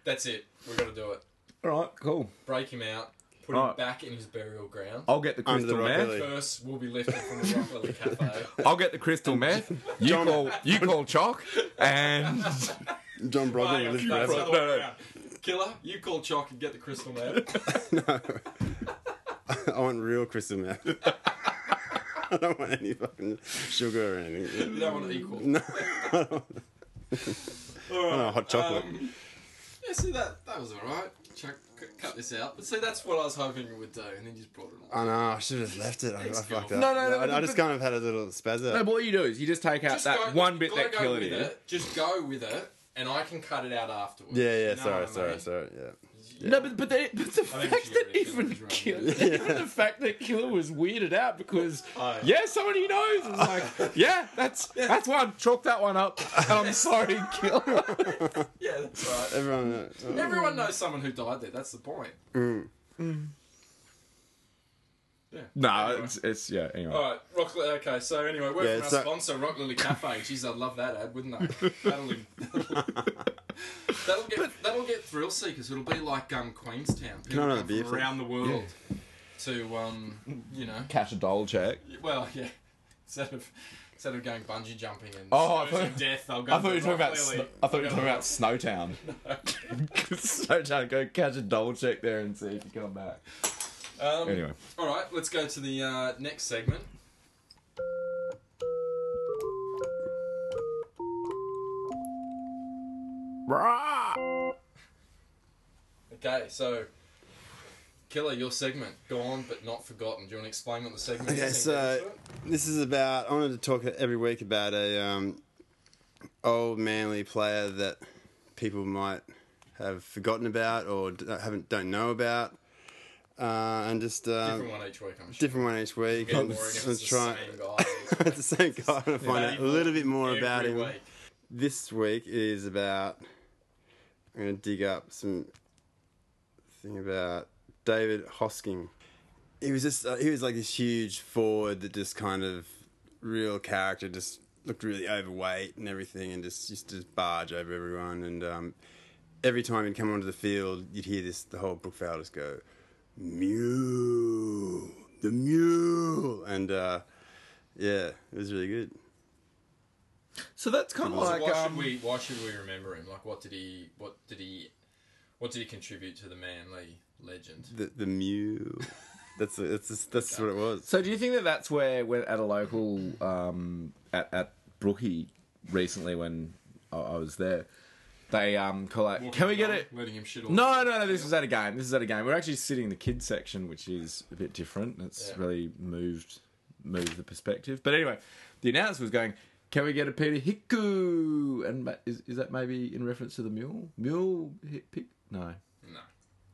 That's it. We've got to do it. All right, cool. Break him out. Put Right. him back in his burial ground. I'll get the Under the crystal rocker meth. lily. First, we'll be lifted from the Rock Lily (laughs) Cafe. I'll get the crystal meth. You John- call you call Chalk, and (laughs) John Brogden Right, will live that's forever. the other way around. Killer, you call Chalk and get the crystal meth. (laughs) no. I want real crystal meth. (laughs) I don't want any fucking sugar or anything. You don't want equal. No. (laughs) I don't want- All I want hot chocolate. Um, yeah, see that that was all right. Chuck, cut this out. But see, that's what I was hoping it would do, and then you just brought it on. I know, I should have left it. I, I fucked up. No, no, no, I, I just kind of had a little spaz no, but what you do is you just take out Just that go- one bit that go Killer it. Just go with it, and I can cut it out afterwards. Yeah, yeah, You know sorry, sorry, mean? sorry, yeah. No, but but the, but the think fact that get rid of even Killer Killer, as (laughs) well. even the fact that Killer was weirded out because (laughs) Oh, yeah, someone he knows is like, (laughs) yeah, that's that's one. Chalk that one up. I'm sorry, Killer. Yeah, that's right. Everyone, oh. Everyone knows someone who died there. That's the point. Mm. Yeah. no, Anyway. it's it's yeah. Anyway, All right, Rock Lily. Okay, so anyway, we're Yeah, from our so- sponsor, Rock Lily Cafe. Jeez, I'd love that ad, wouldn't I? (laughs) That'll, (laughs) that'll get that'll get thrill seekers. It'll be like um, Queenstown. People I have come a beer, from around the world to um, you know, catch a doll check. well, (laughs) yeah, instead of instead of going bungee jumping and Oh, I thought- death, they'll go. I thought you were talking about. Sn- I thought you were talking about Snowtown. Snowtown, go catch a doll check there and see if you come back. Um, Anyway, all right, let's go to the uh, next segment. Okay, so Killer, your segment gone but not forgotten. Do you want to explain what the segment Okay, is? and so get into it? this is about. I wanted to talk every week about a um, old manly player that people might have forgotten about or haven't don't know about, uh, and just uh, Different one each week, I'm sure. different one each week. And more against let's the try- same (laughs) guy. it's the same guy. To find out a little bit more about him. week. This week is about. I'm going to dig up some thing about David Hosking. He was just uh, he was like this huge forward that just kind of real character, just looked really overweight and everything, and just used to barge over everyone. And um, every time he'd come onto the field, you'd hear this the whole Brookvale just go, "Mule, the mule," and uh, yeah, it was really good. So that's kind of So like why um, should we? Why should we remember him? Like, what did he? What did he? What did he contribute to the Manly legend? The the mule. That's that's that's what it was. So do you think that that's where, when at a local um, at at Brookie recently when I, I was there, they um call out, can we get it? Letting him shit all No, no, no. This was at a game. This is at a game. We're actually sitting in the kids section, which is a bit different. It's Yeah. really moved moved the perspective. But anyway, the announcer was going, "Can we get a Peta Hiku?" And ma- is is that maybe in reference to the mule? Mule hit pick? No.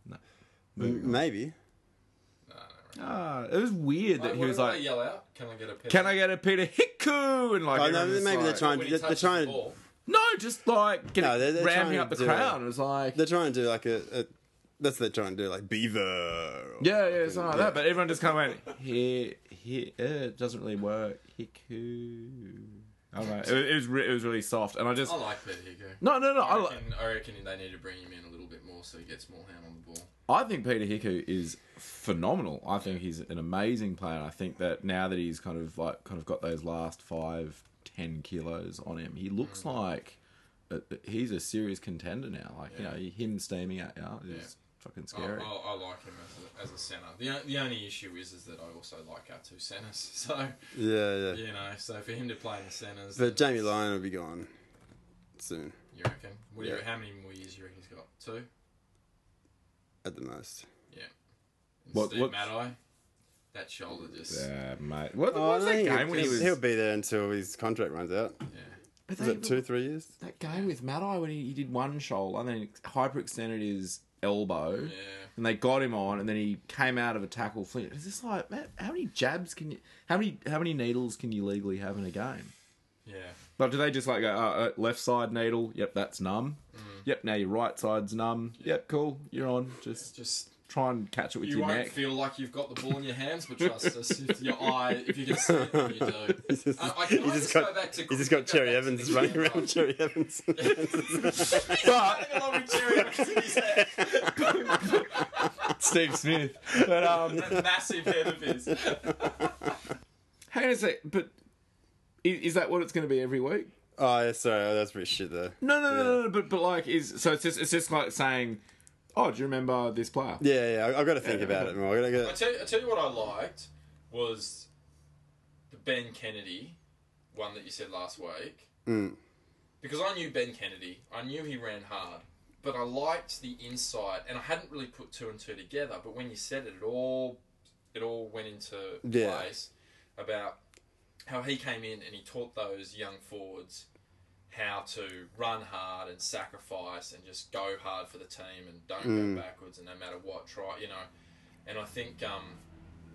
No, Moving on. Maybe. no, no. Ah, it was weird that he was like, they yell out? Can I get a? Penny? "Can I get a Peta Hiku?" And like, Oh, no, everyone was maybe they're like- trying- When he they're- they're touches trying the to- ball. No, just like get No, they're- they're ramping trying up the to- crowd. It was like, They're trying to do like a. a that's what they're trying to do, like Beaver. Or yeah, yeah, something like yeah. that. But everyone just kind of went, here, here. Uh, it doesn't really work. Hiku. I don't know. It, was- it was re- it was really soft, and I just I like Peta Hiku. no, no, no. I, I li- reckon, I reckon they need to bring him in a little bit more so he gets more hand on the ball. I think Peta Hiku is phenomenal. I think he's an amazing player. I think that now that he's kind of like kind of got those last five, ten kilos on him, he looks mm. like a, he's a serious contender now. Like Yeah. you know, him steaming out you is Yeah. fucking scary. I, I like him as a, as a centre. The, the only issue is is that I also like our two centres. (laughs) So Yeah, yeah. you know, so for him to play in the centres, But Jamie Lyon will be gone soon, you reckon? What do you, Yeah. how many more years do you reckon he's got? Two. at the most. And What- Steve what- Matai, that shoulder just yeah. Yeah, mate. What, Oh, what was that game he'll, when he was? he'll be there until his contract runs out. Yeah. But Is they- it two, three years? that game with Matai when he, he did one shoulder and then he hyperextended his elbow, Yeah. and they got him on, and then he came out of a tackle flinch. It's just like, man, how many jabs can you? How many how many needles can you legally have in a game? Yeah. Like, do they just like go uh, uh, left side needle? Yep, that's numb. Mm. Yep, now your right side's numb. Yep, cool, you're on. Just Just try and catch it with you your won't neck. feel like you've got the ball in your hands, but trust us, if (laughs) your eye, if you can see it, you do. (laughs) He's just, I- I can I just just got, go back to- he's just got Cherry back Evans the (laughs) running around. right? Cherry Evans. but along with Cherry Evans in his head. Steve Smith. But um, That massive head of his. hang on a sec. But is, is that what it's going to be every week? oh, yeah, sorry, that's pretty shit though. No, no, no, no, no. But but like is so it's just it's just like saying, oh, do you remember this player? Yeah, yeah, I- I've got to think Yeah. about it more. I gotta I get, tell, you, I tell you what I liked was the Ben Kennedy one that you said last week. Mm. Because I knew Ben Kennedy, I knew he ran hard, but I liked the insight, and I hadn't really put two and two together. But when you said it, it all it all went into Yeah. place about how he came in and he taught those young forwards how to run hard and sacrifice and just go hard for the team and don't Mm. go backwards and no matter what try you know and I think um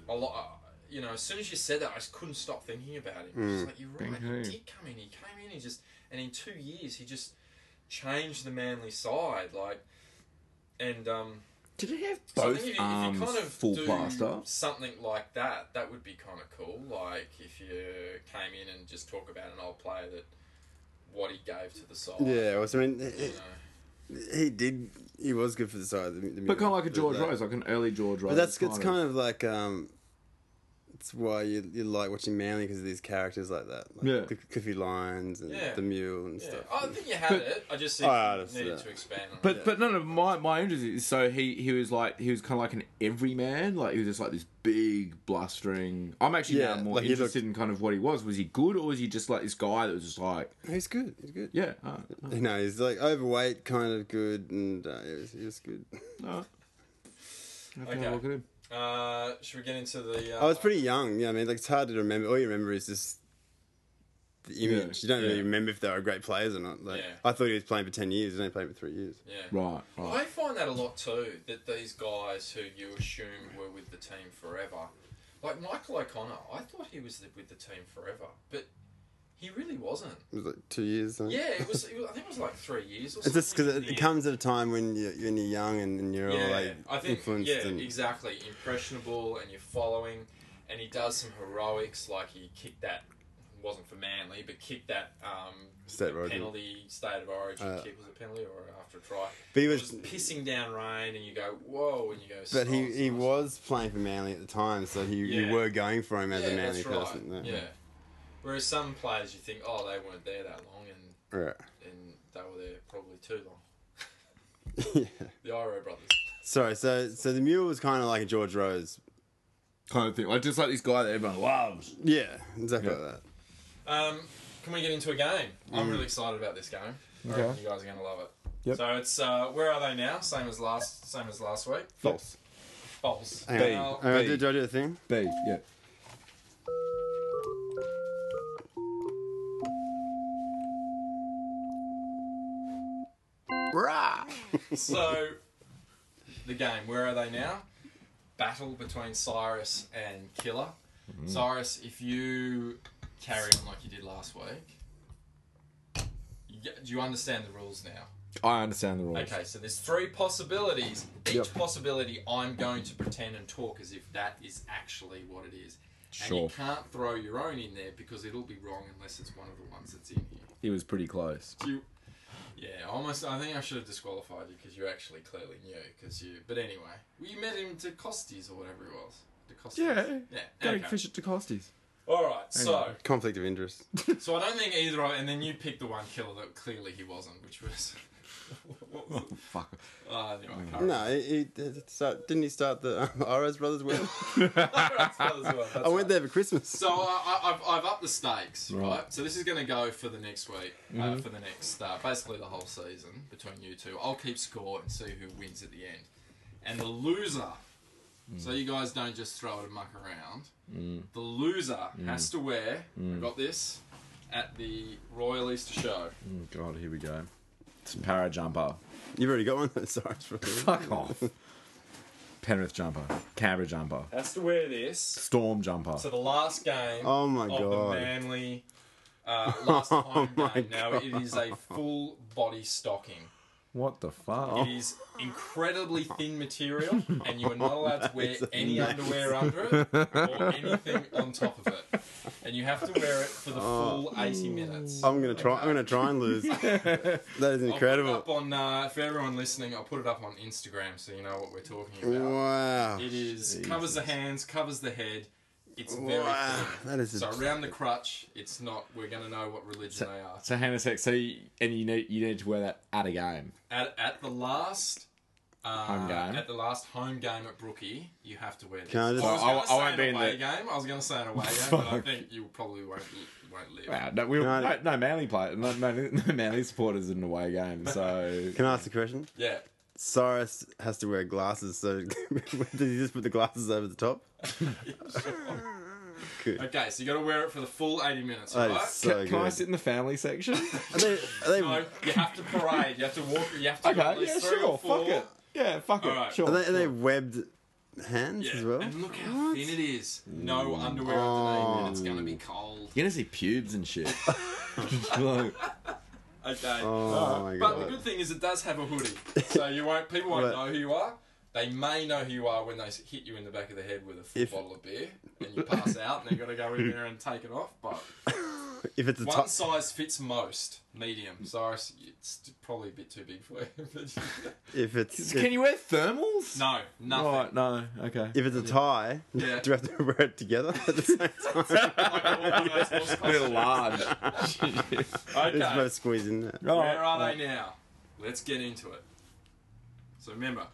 a lot you know as soon as you said that I just couldn't stop thinking about him Mm. It's like you're right Okay. he did come in he came in he just and in two years he just changed the manly side like and um Did he have both think if you, arms if you kind of full do plaster? something like that, that would be kind of cool. Like if you came in and just talk about an old player that what he gave to the side. yeah, well, so, I mean, he, he did, he was good for the side. The, the But kind of like a George that- Rose, like an early George Rose. But that's it's kind of like um, it's why you you like watching Manly because of these characters like that, like Yeah. the Cliffy Lyons and Yeah. the Mule and Yeah, stuff. I think you had But- it. I just Oh, yeah, think that's- needed yeah. to expand on But it. but no no my my interest is so he he was like he was kind of like an everyman like he was just like this big blustering. I'm actually Yeah, now more like he interested in kind of what he was. Was he good or was he just like this guy that was just like He's good. He's good. yeah uh, uh, You know, he's like overweight, kind of good, and uh, he, was, he was good. uh. (laughs) I have to have Okay. look at him. Uh, should we get into the? Uh, I was pretty young. Yeah, I mean, like it's hard to remember. All you remember is just the image. You don't really remember if they were great players or not. Like Yeah. I thought he was playing for ten years. He's only playing for three years. Yeah. Right, right. I find that a lot too. That these guys who you assume were with the team forever, like Michael O'Connor, I thought he was with the team forever, but he really wasn't. It was like two years. Yeah, it was. It was I think it was like three years. Or It's just because it, it comes at a time when you're, when you're young and, and you're all like I think influenced. yeah, and, exactly. Impressionable, and you're following, and he does some heroics, like he kicked that. Wasn't for Manly, but kicked that um, State penalty, state of origin Uh, kick. Was a penalty or after a try? But he was, was pissing down rain, and you go, whoa, and you go. but he, he was playing for Manly at the time, so he, Yeah. you were going for him as yeah, a Manly right. person. Yeah. Whereas some players, you think, oh, they weren't there that long, and Right. and they were there probably too long. (laughs) yeah. (laughs) The Iro brothers. Sorry. So so the mule was kind of like a George Rose. Kind of thing. Like just like this guy that everyone loves. Yeah. Exactly Yeah. like that. Um, can we get into a game? I'm really excited about this game. Okay. reckon you guys are going to love it. Yep. So it's uh, where are they now? Same as last, same as last week. False. False. Hang B. on. Now, Hang on, B. did I do the thing? B, yeah. Rah! (laughs) so the game. Where are they now? Battle between Cyrus and Killer. Mm-hmm. Cyrus, if you carry on like you did last week, you do you understand the rules now? I understand the rules. Okay, so there's three possibilities. Each Yep. possibility, I'm going to pretend and talk as if that is actually what it is. Sure. And you can't throw your own in there because it'll be wrong unless it's one of the ones that's in here. He was pretty close. Do you? Yeah, almost. I think I should have disqualified you because you actually clearly knew. Because you. But anyway, well, you met him to Costies or whatever it was. De Costis. Yeah. Yeah. Going Okay. fish at DeCostis. All right. So, Conflict of interest. (laughs) so I don't think either. of And then you picked the one killer that clearly he wasn't, which was. (laughs) what was it? Fuck. Uh, anyway, No, he, he did start, didn't he start the (laughs) um, Aros Brothers web? (laughs) remember. That's (laughs) well, I went right. there for Christmas. So I, I, I've, I've upped the stakes, right? Right. So this is going to go for the next week, uh, for the next, uh, basically the whole season between you two. I'll keep score and see who wins at the end. And the loser, so you guys don't just throw it and muck around, the loser has to wear, I got this, at the Royal Easter Show. Oh, God, here we go. It's a para jumper. You've already got one. (laughs) Sorry. Fuck off. (laughs) Penrith jumper. Canberra jumper. Has to wear this. Storm jumper. So the last game Oh my of god. the Manly uh, (laughs) last home Oh my game. Now it is a full body stocking. What the fuck? It is incredibly thin material, and you are not (laughs) allowed to wear any amazing. underwear under it or anything on top of it. And you have to wear it for the full 80 minutes. I'm gonna try. I'm gonna try and lose. (laughs) that is I'll incredible. put it up on, uh, for everyone listening, I'll put it up on Instagram so you know what we're talking about. Wow. It is covers the hands, covers the head. It's very Wow. thin. That is. A, So around the crutch, it's not. We're going to know what religion they are. So hang on a sec. So you, and you need you need to wear that at a game. At, at the last uh, Home game? At the last home game at Brookie, you have to wear this. Can I just- I was I- going I to say won't an be in away the- game. I was going to say an away game, but I think you probably won't won't live. Wow, no, we, No. no, no Manly play, no, no, (laughs) no Manly supporters in an away game. So Can I ask a question? Yeah. Cyrus has to wear glasses, so (laughs) did he just put the glasses over the top? Good. Okay, so you got to wear it for the full eighty minutes, That right? so can, can I good. sit in the family section? (laughs) Are they? Are they, No, you have to parade. You have to walk. You have to go at okay, least yeah, three sure. or four. Fuck it. Yeah, fuck it. Alright. Sure. are they, are they webbed hands Yeah, as well? and look how What? thin it is. No underwear Oh. underneath, and it's going to be oh. cold. You're gonna see pubes and shit. (laughs) Like, Okay. Oh my But the good thing is it does have a hoodie, so you won't. People won't know who you are. They may know who you are when they s- hit you in the back of the head with a full If- bottle of beer, and you pass out, and they've got to go in there and take it off. But (laughs) If it's a one top, size fits most. Medium. Sorry, it's probably a bit too big for you. (laughs) if it's can you wear thermals? no, nothing. Right, no. Okay. if it's a tie, Yeah. do you have to (laughs) wear it together at the same (laughs) time? We're large. It's okay. both squeezed in there. Where are they now? Let's get into it. So remember,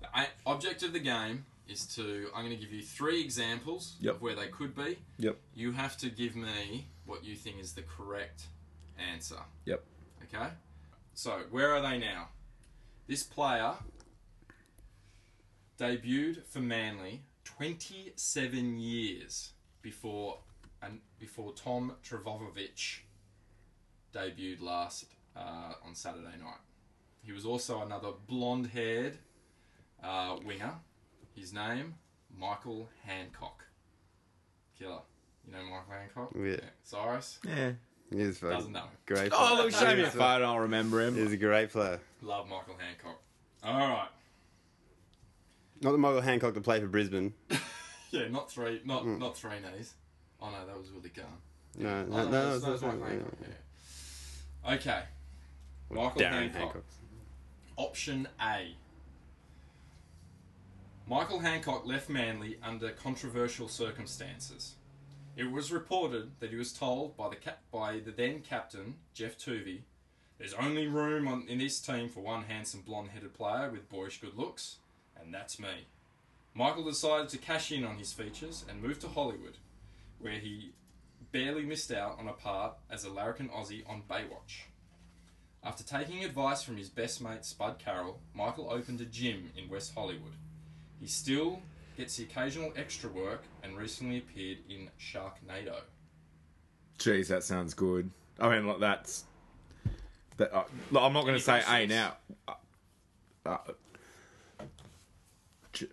the object of the game is to. I'm going to give you three examples Yep. of where they could be. Yep. You have to give me what you think is the correct answer. Yep. Okay? So, where are they now? This player debuted for Manly 27 years before and before Tom Trbojevic debuted last uh, on Saturday night. He was also another blonde haired uh, winger. His name, Michael Hancock. Killer. You know Michael Hancock? Yeah. Cyrus? Yeah. He's fucking Doesn't know. great. Oh, player. look, show me a photo. I'll remember him. He's a great player. Love Michael Hancock. Alright. Not the Michael Hancock to play for Brisbane. (laughs) Yeah, not three not Mm. not three knees. Oh no, that was Willie Gunn. No, Oh, no, no, that's- that's that's not- Michael. Hancock, yeah. Okay. Michael Darren Hancock. Hancock. Option A. Michael Hancock left Manly under controversial circumstances. It was reported that he was told by the cap- by the then captain Geoff Toovey, "There's only room on, in this team for one handsome blonde-headed player with boyish good looks, and that's me." Michael decided to cash in on his features and move to Hollywood, where he barely missed out on a part as a larrikin Aussie on Baywatch. After taking advice from his best mate Spud Carroll, Michael opened a gym in West Hollywood. He still gets the occasional extra work and recently appeared in Sharknado. Jeez, that sounds good. I mean, like that's. That, uh, look, I'm not going to say A questions? now. Uh, uh, j-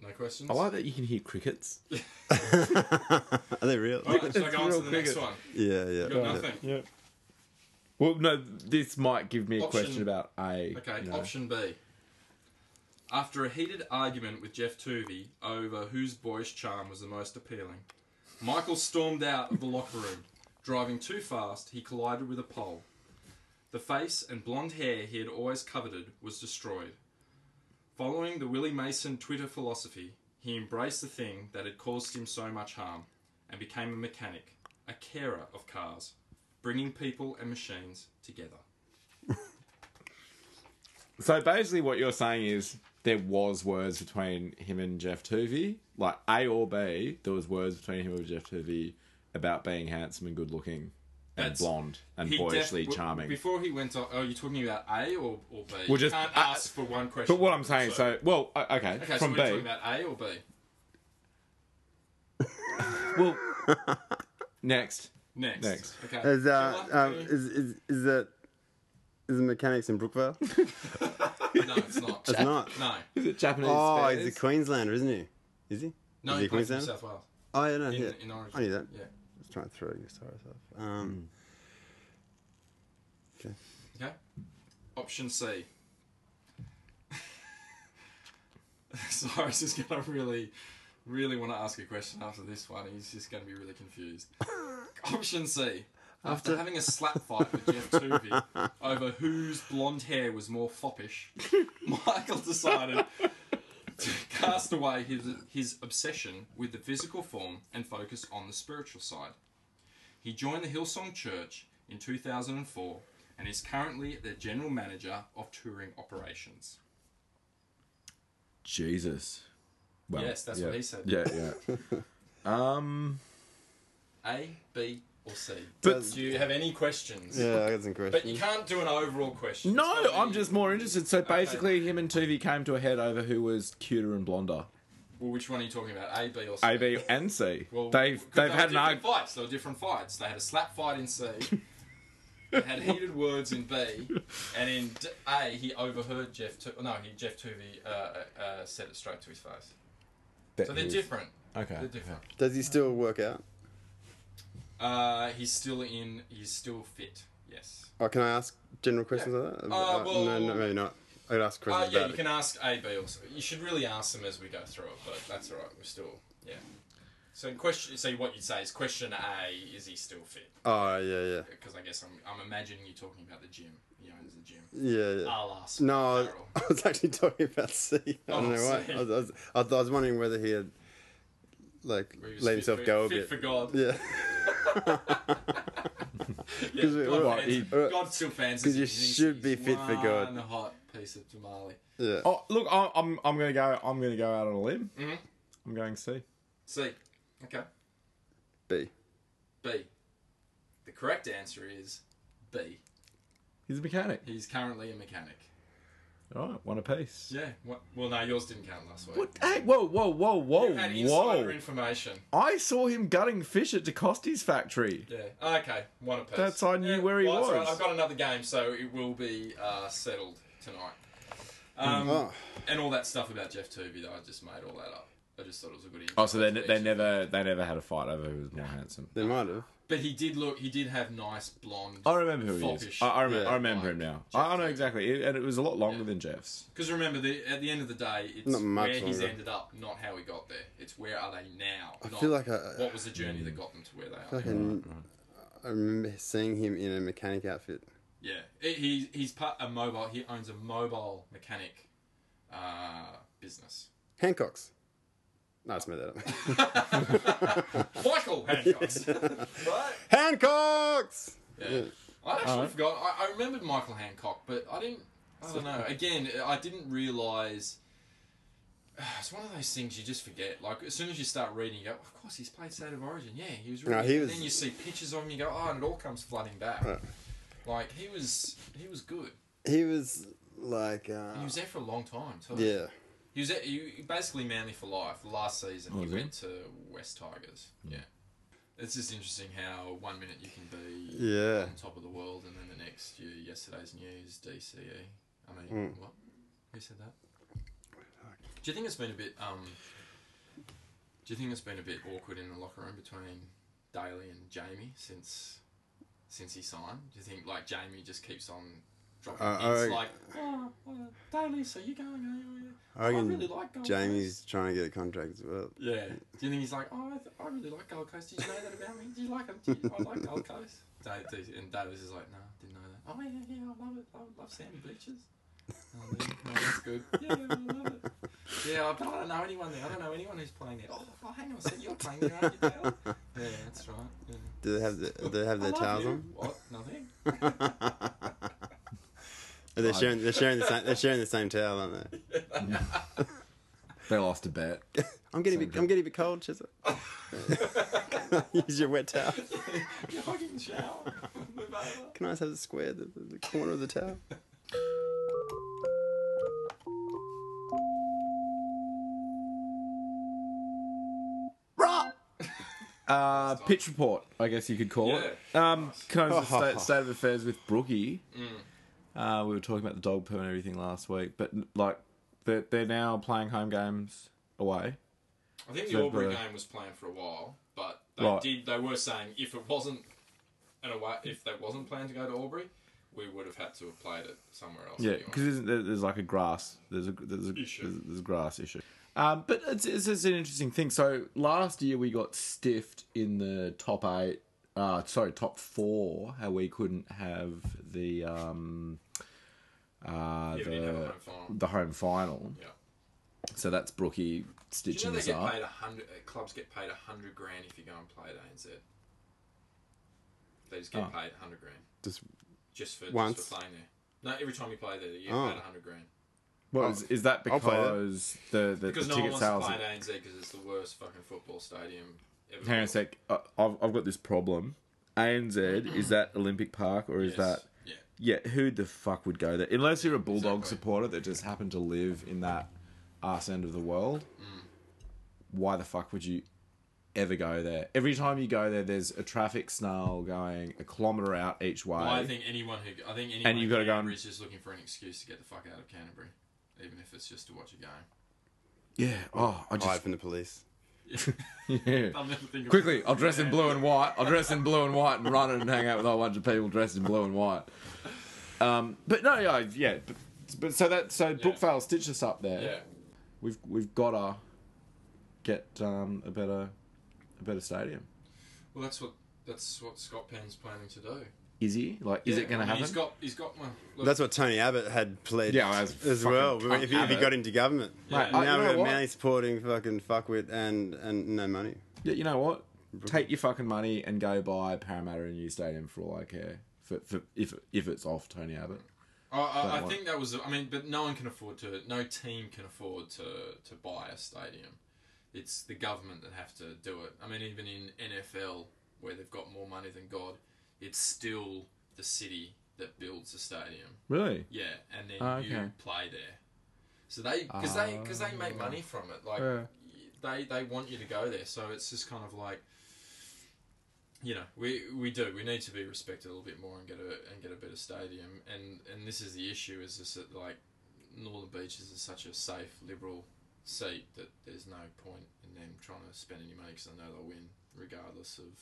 No questions? I like that you can hear crickets. (laughs) Are they real? Alright, so I go on to real the next cricket. one. Yeah, yeah. You got nothing. Yeah. Well, no, this might give me a Option- question about A. Okay, option B. After a heated argument with Geoff Toovey over whose boyish charm was the most appealing, Michael stormed out of the locker room. Driving too fast, he collided with a pole. The face and blonde hair he had always coveted was destroyed. Following the Willie Mason Twitter philosophy, he embraced the thing that had caused him so much harm and became a mechanic, a carer of cars, bringing people and machines together. (laughs) So basically, what you're saying is there was words between him and Geoff Toovey, like A or B. There was words between him and Geoff Toovey about being handsome and good looking and That's- blonde and boyishly def- charming. Before he went on, oh, you're talking about A or, or B? Well, just- you can't uh, ask for one question. but what I'm saying, so well, okay, okay, from so we're B. talking about A or B. (laughs) Well, next, Next. Next. Okay. Is, uh, Sheila, um, is, is, is that. Is the mechanics in Brookvale? (laughs) no, it's not. It's not. No, is it Japanese? Oh, spares? he's a Queenslander, isn't he? Is he? no, Is he he plays in New South Wales. Oh, yeah, no, In, yeah. in Origin. I knew that. Yeah. Just trying to throw your stars off. Um, Okay. Option C. Cyrus is going to really, really want to ask a question after this one. He's just going to be really confused. (laughs) (laughs) Option C. After having a slap fight with Geoff Toovey over whose blonde hair was more foppish, (laughs) Michael decided to cast away his, his obsession with the physical form and focus on the spiritual side. He joined the Hillsong Church in 2004 and is currently the general manager of touring operations. Jesus. Well, Yes, that's yeah. what he said. Yeah, yeah. (laughs) um, A, B, or C? but Do you have any questions? yeah, I got some questions. But you can't do an overall question. no, It's gotta I'm be- just more interested. So basically, him and Toovey came to a head over who was cuter and blonder. Well, which one are you talking about? A, B, or C? A, B, and C. Well, they've 'cause they've they had were an different argument. fights. They were different fights. They had a slap fight in C. they had heated words in B, and in D- A, he overheard Geoff. Tu- no, he Geoff Toovey uh, uh, uh, said it straight to his face. So they're different. Okay. They're different. Does he still work out? Uh, he's still in. He's still fit. Yes. Oh, can I ask general questions Yeah. like that? Uh, well- no, no, maybe not. I could ask Uh, yeah, you can ask A, B, or C. You should really ask them as we go through it, but that's all right. We're still, yeah. So, in question, so what you'd say is question A: Is he still fit? Oh, yeah, yeah. Because I guess I'm, I'm imagining you talking about the gym. He owns the gym. Yeah, yeah. I'll ask. No, Carol. (laughs) I was actually talking about C. I Oh, don't know why. I was, I, was, I was- I was wondering whether he had, like, Where he was let fit himself for- go a fit bit. for God. Yeah. (laughs) Yeah, (laughs) 'Cause we- God, what, fans- he- God still fancies 'Cause you should be fit for God. One hot piece of tamale. yeah. Oh, look, I- I'm I'm gonna go. I'm gonna go out on a limb. Mhm. I'm going C. C. Okay. B. B. The correct answer is B. He's a mechanic. He's currently a mechanic. All right, one apiece. Yeah. What, well, no, yours didn't count last week. What? Hey, whoa, whoa, whoa, whoa, You had insider whoa! information. I saw him gutting fish at DeCosti's factory. Yeah. Okay. One apiece. That's- I knew where he well, that's all was. I've got another game, so it will be uh, settled tonight. Um, Oh. And all that stuff about Geoff Toovey, though, I just made all that up. I just thought it was a good. Oh, so they, insight they never they never had a fight over who was more handsome. They might have. But he did look. He did have nice blonde. I remember who he is. Foppish. I, I, remember, Yeah. I remember him now. I, I know exactly, It- and it was a lot longer Yeah. than Geoff's. Because remember, the, at the end of the day, it's Not much where he's ended up, not how he got there. It's where are they now? I not feel like I, what was the journey that got them to where they I, are. feel like I, I remember seeing him in a mechanic outfit. Yeah, He- he he's part a mobile. He owns a mobile mechanic uh, business. Hancock's. No, I just made that. Michael Hancock's, right? Hancock's! Yeah. I actually forgot. I, I remembered Michael Hancock, but I didn't. I don't know. Again, I didn't realise. (sighs) It's one of those things you just forget. Like as soon as you start reading, you go, "Of course, he's played State of Origin. Yeah, he was." Really No, good." he And was- then you see pictures of him, you go, "Oh," and it all comes flooding back. Right. Like he was, he was good. He was like, uh, he was there for a long time too. yeah. He was he, basically Manly for life. Last season, Oh, he went to West Tigers. Yeah. It's just interesting how one minute you can be Yeah. on top of the world, and then the next, you yesterday's news, DCE. I mean, Mm. what? Who said that? Do you think it's been a bit? Um, do you think it's been a bit awkward in the locker room between Daly and Jamie since since he signed? Do you think like Jamie just keeps on dropping Uh, hints I- like, oh, well, Daly, so you going? Are you? I I reckon really like Gold Jamie's trying to get a contract as well. yeah. Do you think he's like, oh, I, th- I really like Gold Coast. Did you know that about me? Do you like it? Do you, I like Gold Coast. (laughs) Da- da- and Davis is like, no, didn't know that. Oh, yeah, yeah, I love it. I love sandy beaches. Oh, there you that's good. (laughs) Yeah, I love it. Yeah, but I don't know anyone there. I don't know anyone who's playing there. Oh, oh hang on a second. You're playing there, aren't you, Dale? (laughs) Yeah, that's right. Yeah. Do they have the, do they have I their towels you. on? What? Nothing? They're sharing they're sharing the (laughs) same they're sharing the same towel, aren't they? They lost a bet. (laughs) I'm getting a bit, I'm getting a bit cold, Chisel. (laughs) Use your wet towel. You're fucking shower. Move over. Can I just have the square, the, the, the corner of the towel? Uh, pitch report, I guess you could call it. Um, can I just state, state of affairs with Brookie? Uh, we were talking about the dog poo and everything last week, but like they're, they're now playing home games away. I think the So, Albury game was planned for a while, but they Right. did. They were saying if it wasn't an away, if they wasn't planned to go to Albury, we would have had to have played it somewhere else. Yeah, anyway. because there, there's like a grass. There's a there's a, Issue. there's, there's a grass issue. Um, but it's, it's, it's an interesting thing. So last year we got stiffed in the top eight. Uh, sorry, top four. How we couldn't have the um, uh, Yeah, we have the home the home final. Yeah. So that's Brookie Do you stitching know they us get up. paid hundred? uh, Clubs get paid a hundred grand if you go and play at ANZ. They just get Oh. paid a hundred grand Just just for Once? just for playing there. No, every time you play there, you get Oh. paid a hundred grand. Well, is, is that I'll that. because the the, Because the no one ticket wants to sales? play at ANZ because it's the worst fucking football stadium ever. Hang on a sec. I've I've got this problem. ANZ is that Olympic Park or is Yes. that? Yeah. Yeah, who the fuck would go there? Unless you're a Bulldog Exactly. supporter that just happened to live in that arse end of the world. Mm. Why the fuck would you ever go there? Every time you go there, there's a traffic snarl going a kilometre out each way. Well, I think anyone who I think anyone you've in gotta go Canterbury and- is just looking for an excuse to get the fuck out of Canterbury, even if it's just to watch a game. yeah. Oh, I just. hide just from the police. Yeah. I'll never think of Quickly, I'll dress in blue and white. I'll dress in blue and white and run it and hang out with a whole bunch of people dressed in blue and white. Um, but no, yeah, yeah. But, but so that so Brookvale stitched us up there. Yeah, We've we've got to get um, a better a better stadium. well, that's what that's what Scott Penn's planning to do. Is he like? Is Yeah, it going to happen? He's got he's got one. Look, That's what Tony Abbott had pledged Yeah, as as well. If he, if he got into government. Yeah. Mate, now you we're what? mainly supporting fucking fuckwit and, and no money. Yeah, you know what? Take your fucking money and go buy Parramatta a new stadium for all I care. For, for if if it's off Tony Abbott. I, I, I think that was. I mean, but no one can afford to. No team can afford to to buy a stadium. It's the government that have to do it. I mean, even in NFL, where they've got more money than God, it's still the city that builds the stadium. Really? Yeah, and then Ah, you play there. So they because they because they make money from it. Like Yeah. they they want you to go there. So it's just kind of like. You know, we we do. We need to be respected a little bit more and get a and get a better stadium. And and this is the issue: is just that like Northern Beaches is such a safe liberal seat that there's no point in them trying to spend any money because they know they'll win regardless of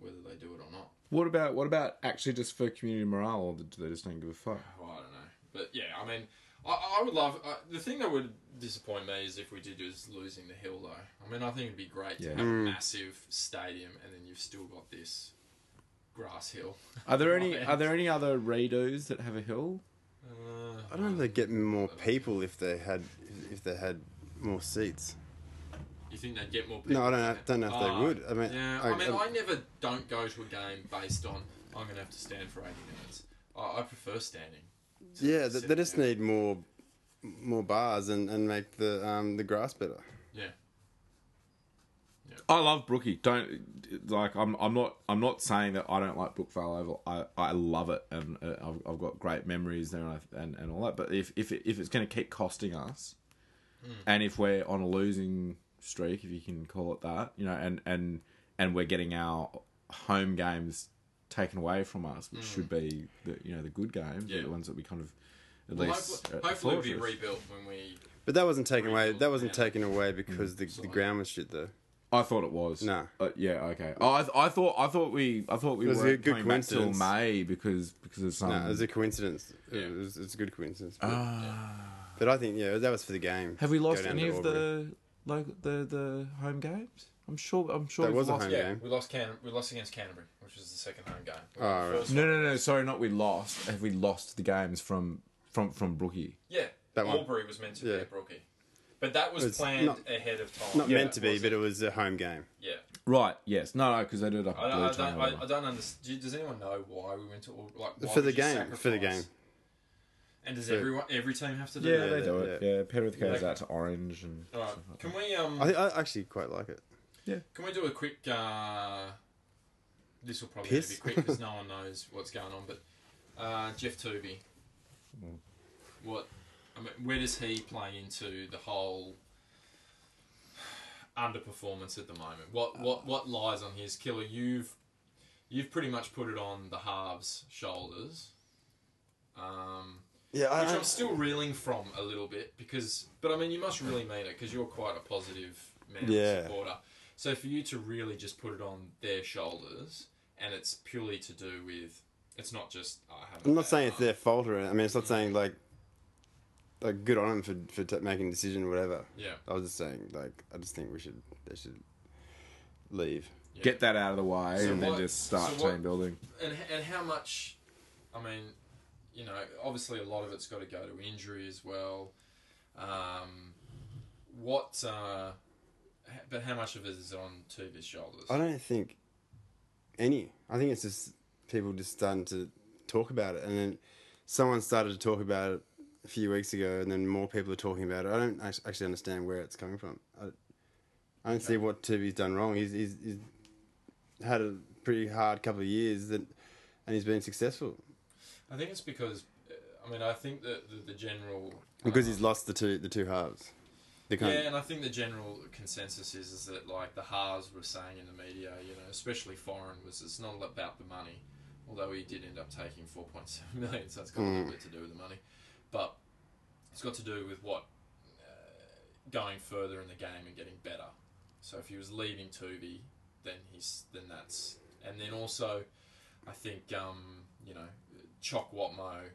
whether they do it or not. What about what about actually just for community morale, or do they just don't give a fuck? Well, I don't know, but yeah, I mean, I, I would love uh, the thing that would disappoint me is if we did is losing the hill though. I mean, I think it'd be great Yeah. to have a Mm. massive stadium and then you've still got this grass hill. Are there any (laughs) Right. Are there any other redos that have a hill? Uh, I don't know they'd get more people if they had if they had more seats. You think they'd get more people? No, I don't know, don't know if they Ah, would. I mean, yeah, I- I, mean, I- I, never don't go to a game based on I'm going to have to stand for 80 minutes. I, I prefer standing. Yeah, they, they just down. need more more bars and, and make the um, the grass better. Yeah. Yep. I love Brookie. Don't like. I'm. I'm not. I'm not saying that I don't like Brookvale Oval. I. I love it, and uh, I've, I've got great memories there, and, I, and and all that. But if if it, if it's going to keep costing us, and if we're on a losing streak, if you can call it that, you know, and and and we're getting our home games taken away from us, which should be the you know the good games, Yeah. the ones that we kind of at Well, least hopefully, at hopefully it'll be rebuilt when we. But that wasn't taken away. That wasn't the taken away because the, the ground was shit though. I thought it was. No. Uh, yeah. Okay. Oh, I, th- I thought. I thought we. I thought we was were a good coming back till coincidence. May because because of some. no, it was a coincidence. Yeah. It was, it's a good coincidence. But, Ah. but I think yeah, that was for the game. Have we lost any of Albury. the like the the home games? I'm sure. I'm sure That we've was a lost. home Yeah, game. we lost Can we lost against Canterbury, which was the second home game. Oh, right. No, no, no. Sorry, not we lost. Have we lost the games from from from Brookie? Yeah, That one. Albury was meant to Yeah. be at Brookie, but that was It's planned not- ahead of time. Not Yeah, meant to be, was but it was a home game. Yeah, Right. Yes. No, no. Because they did it up I, at I, don't, I, I don't understand. Does anyone know why we went to Al- like why For the game, for the game. And does For- everyone every team have to do Yeah, that? they do yeah, it. Yeah, Penrith goes Yeah. out to Orange and. All right. stuff like Can we um? I, think, I actually quite like it. Yeah. Can we do a quick? Uh, this will probably Piss? be quick because no one knows what's going on. But uh, Geoff Toovey, Mm. what? I mean, where does he play into the whole underperformance at the moment? What what what lies on his killer? You've you've pretty much put it on the halves' shoulders. Um, Yeah, which I'm still reeling from a little bit because, but I mean, you must really mean it because you're quite a positive man Yeah. supporter. So for you to really just put it on their shoulders, and it's purely to do with, it's not just. Oh, I haven't I'm not had saying it's their fault or. I mean, it's not saying like, like good on them for for t- making a decision or whatever. Yeah, I was just saying like I just think we should they should leave. yeah. Get that out of the way So and then just start so what- team building. and and how much? I mean, you know, obviously a lot of it's got to go to injury as well. Um, what? Uh, but how much of it is on Toovey's shoulders? I don't think any. I think it's just people just starting to talk about it, and then someone started to talk about it a few weeks ago, and then more people are talking about it. I don't actually understand where it's coming from. I, I don't see what Toovey's done wrong. He's, he's he's had a pretty hard couple of years that, and he's been successful I think it's because, uh, I mean, I think that the, the general because uh, he's lost the two the two halves. Yeah, and I think the general consensus is is that like the halves were saying in the media, you know, especially Foran, was it's not about the money. Although he did end up taking four point seven (laughs) million, so it's got a little Mm. bit to do with the money, but it's got to do with what uh, going further in the game and getting better. So if he was leaving Toovey, then he's then that's and then also, I think um, you know, Choc Watmough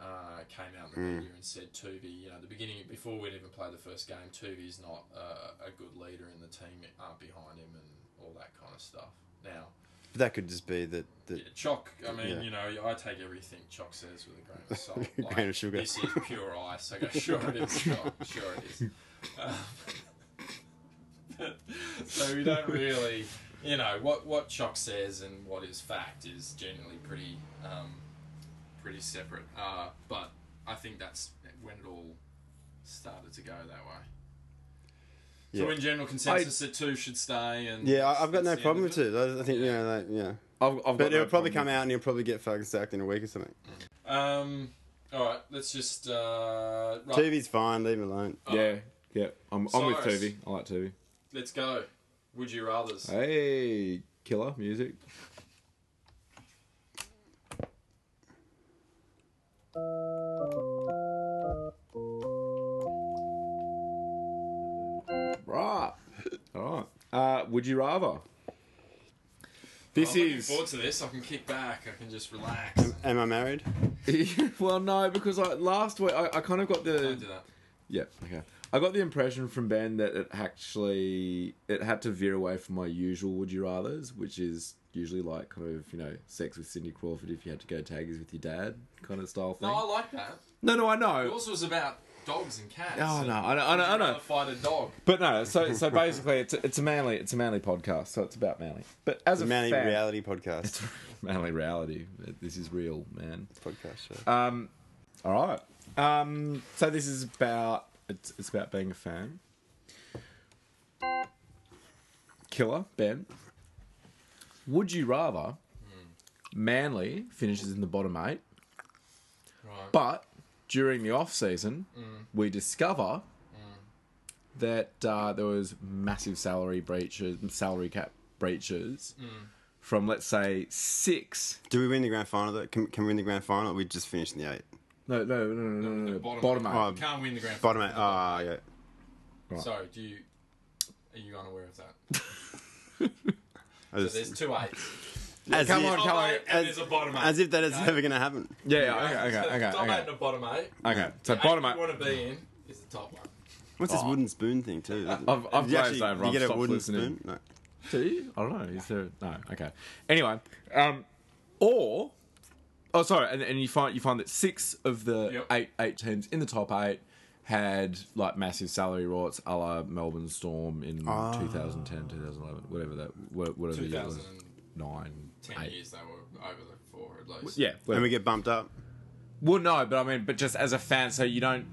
uh, came out in the Mm. media and said Toovey, you know, the beginning before we'd even played the first game, Toovey's not uh, a good leader in the team aren't behind him and all that kind of stuff. Now, that could just be that that yeah, Choc, I mean, Yeah. you know, I take everything Choc says with a grain of salt. (laughs) Like, grain of sugar. This is pure ice. I go, (laughs) sure it is, Choc, sure it is. Um, (laughs) so we don't really, you know, what what Choc says and what is fact is generally pretty um, pretty separate. Uh, but I think that's when it all started to go that way. So Yeah. in general, consensus that two should stay, and Yeah, I, I've got no problem with of it. I I think Yeah. you know, like, yeah, I've, I've got But no it'll probably come out and you'll probably get fucking sacked in a week or something. Um. All right. Let's just. Uh, right, TV's fine, leave him alone. with- Yeah, yeah. I'm, I'm with Cyrus. Toovey. I like Toovey. Let's go. Would you rather's? Hey, killer music. Right. All right. Uh, would you rather? This I'm looking is forward to this. I can kick back. I can just relax. Am I married? (laughs) well, no, because I, last week I, I kind of got the Don't do that. Yeah, okay. I got the impression from Ben that it actually it had to veer away from my usual would you rather's, which is usually like kind of you know sex with Cindy Crawford if you had to go taggies with your dad kind of style thing. No, I like that. no, no, I know. Yours was about dogs and cats. Oh no, I know, I know, would I know. rather Fight a dog. But no, so so basically it's a, it's a manly it's a manly podcast, so it's about manly. But as It's a a manly fan, reality (laughs) podcast. it's manly reality. This is real, man. podcast show. Um, all right. Um, so this is about it's, it's about being a fan. Killer Ben. Would you rather Manly finishes in the bottom eight, Right. but during the off season we discover that uh, there was massive salary breaches, salary cap breaches from let's say six Do we win the grand final though? Can, can we win the grand final? Or we just finished in the eight. No, no, no, no, no, no, no. bottom Bottom, eight. eight. Oh, Can't win the grand Bottom final. eight. Ah, yeah. right. Sorry, do you are you unaware of that? (laughs) I So just- there's two eights. as come if, on, Top come on. eight and there's a bottom eight. As if that is Okay? ever going to happen. Yeah, yeah, okay, okay, okay, Top eight and a bottom eight. Okay, so The bottom eight eight. you want to be in is the top one. What's this Oh. wooden spoon thing too? I've, I've you glazed actually, over. you I've get a wooden listening. spoon? No. Do you? I don't know. Is there? No. Okay. Anyway, um, or oh, sorry, and, and you find you find that six of the Yep. eight eight teams in the top eight had like massive salary rorts, a la Melbourne Storm in Ah. 2010, 2011, whatever that, whatever year it was, 2010 nine, eight. years they were over the four at least. Yeah, And we get bumped up. Well, no, but I mean, but just as a fan, so you don't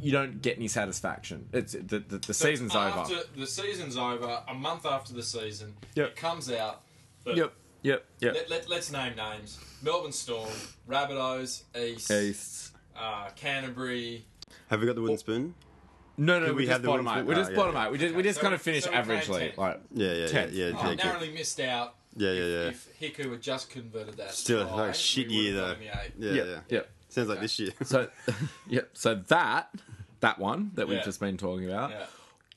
you don't get any satisfaction. It's the the, the So season's after, over. The season's over. A month after the season, Yep. it comes out. Yep, yep, yep. Let, let, let's name names: Melbourne Storm, Rabbitohs, East, East. Uh, Canterbury. Have we got the wooden spoon? No, no, Did we, we just have the bottom wins- eight. We're oh, just yeah, bottom yeah. eight. We just we just so kind we- of finish so we came averagely. tenth. Like Yeah, yeah, yeah, Tenth. yeah. Oh, yeah, narrowly missed out. yeah, yeah, yeah. If Hiku had just converted that, Still, try, like a shit we year would've though. got the eight. Yeah, yeah, yeah. yeah. Sounds like this year. (laughs) So, (laughs) yeah. So that that one that we've Yeah. just been talking about, Yeah.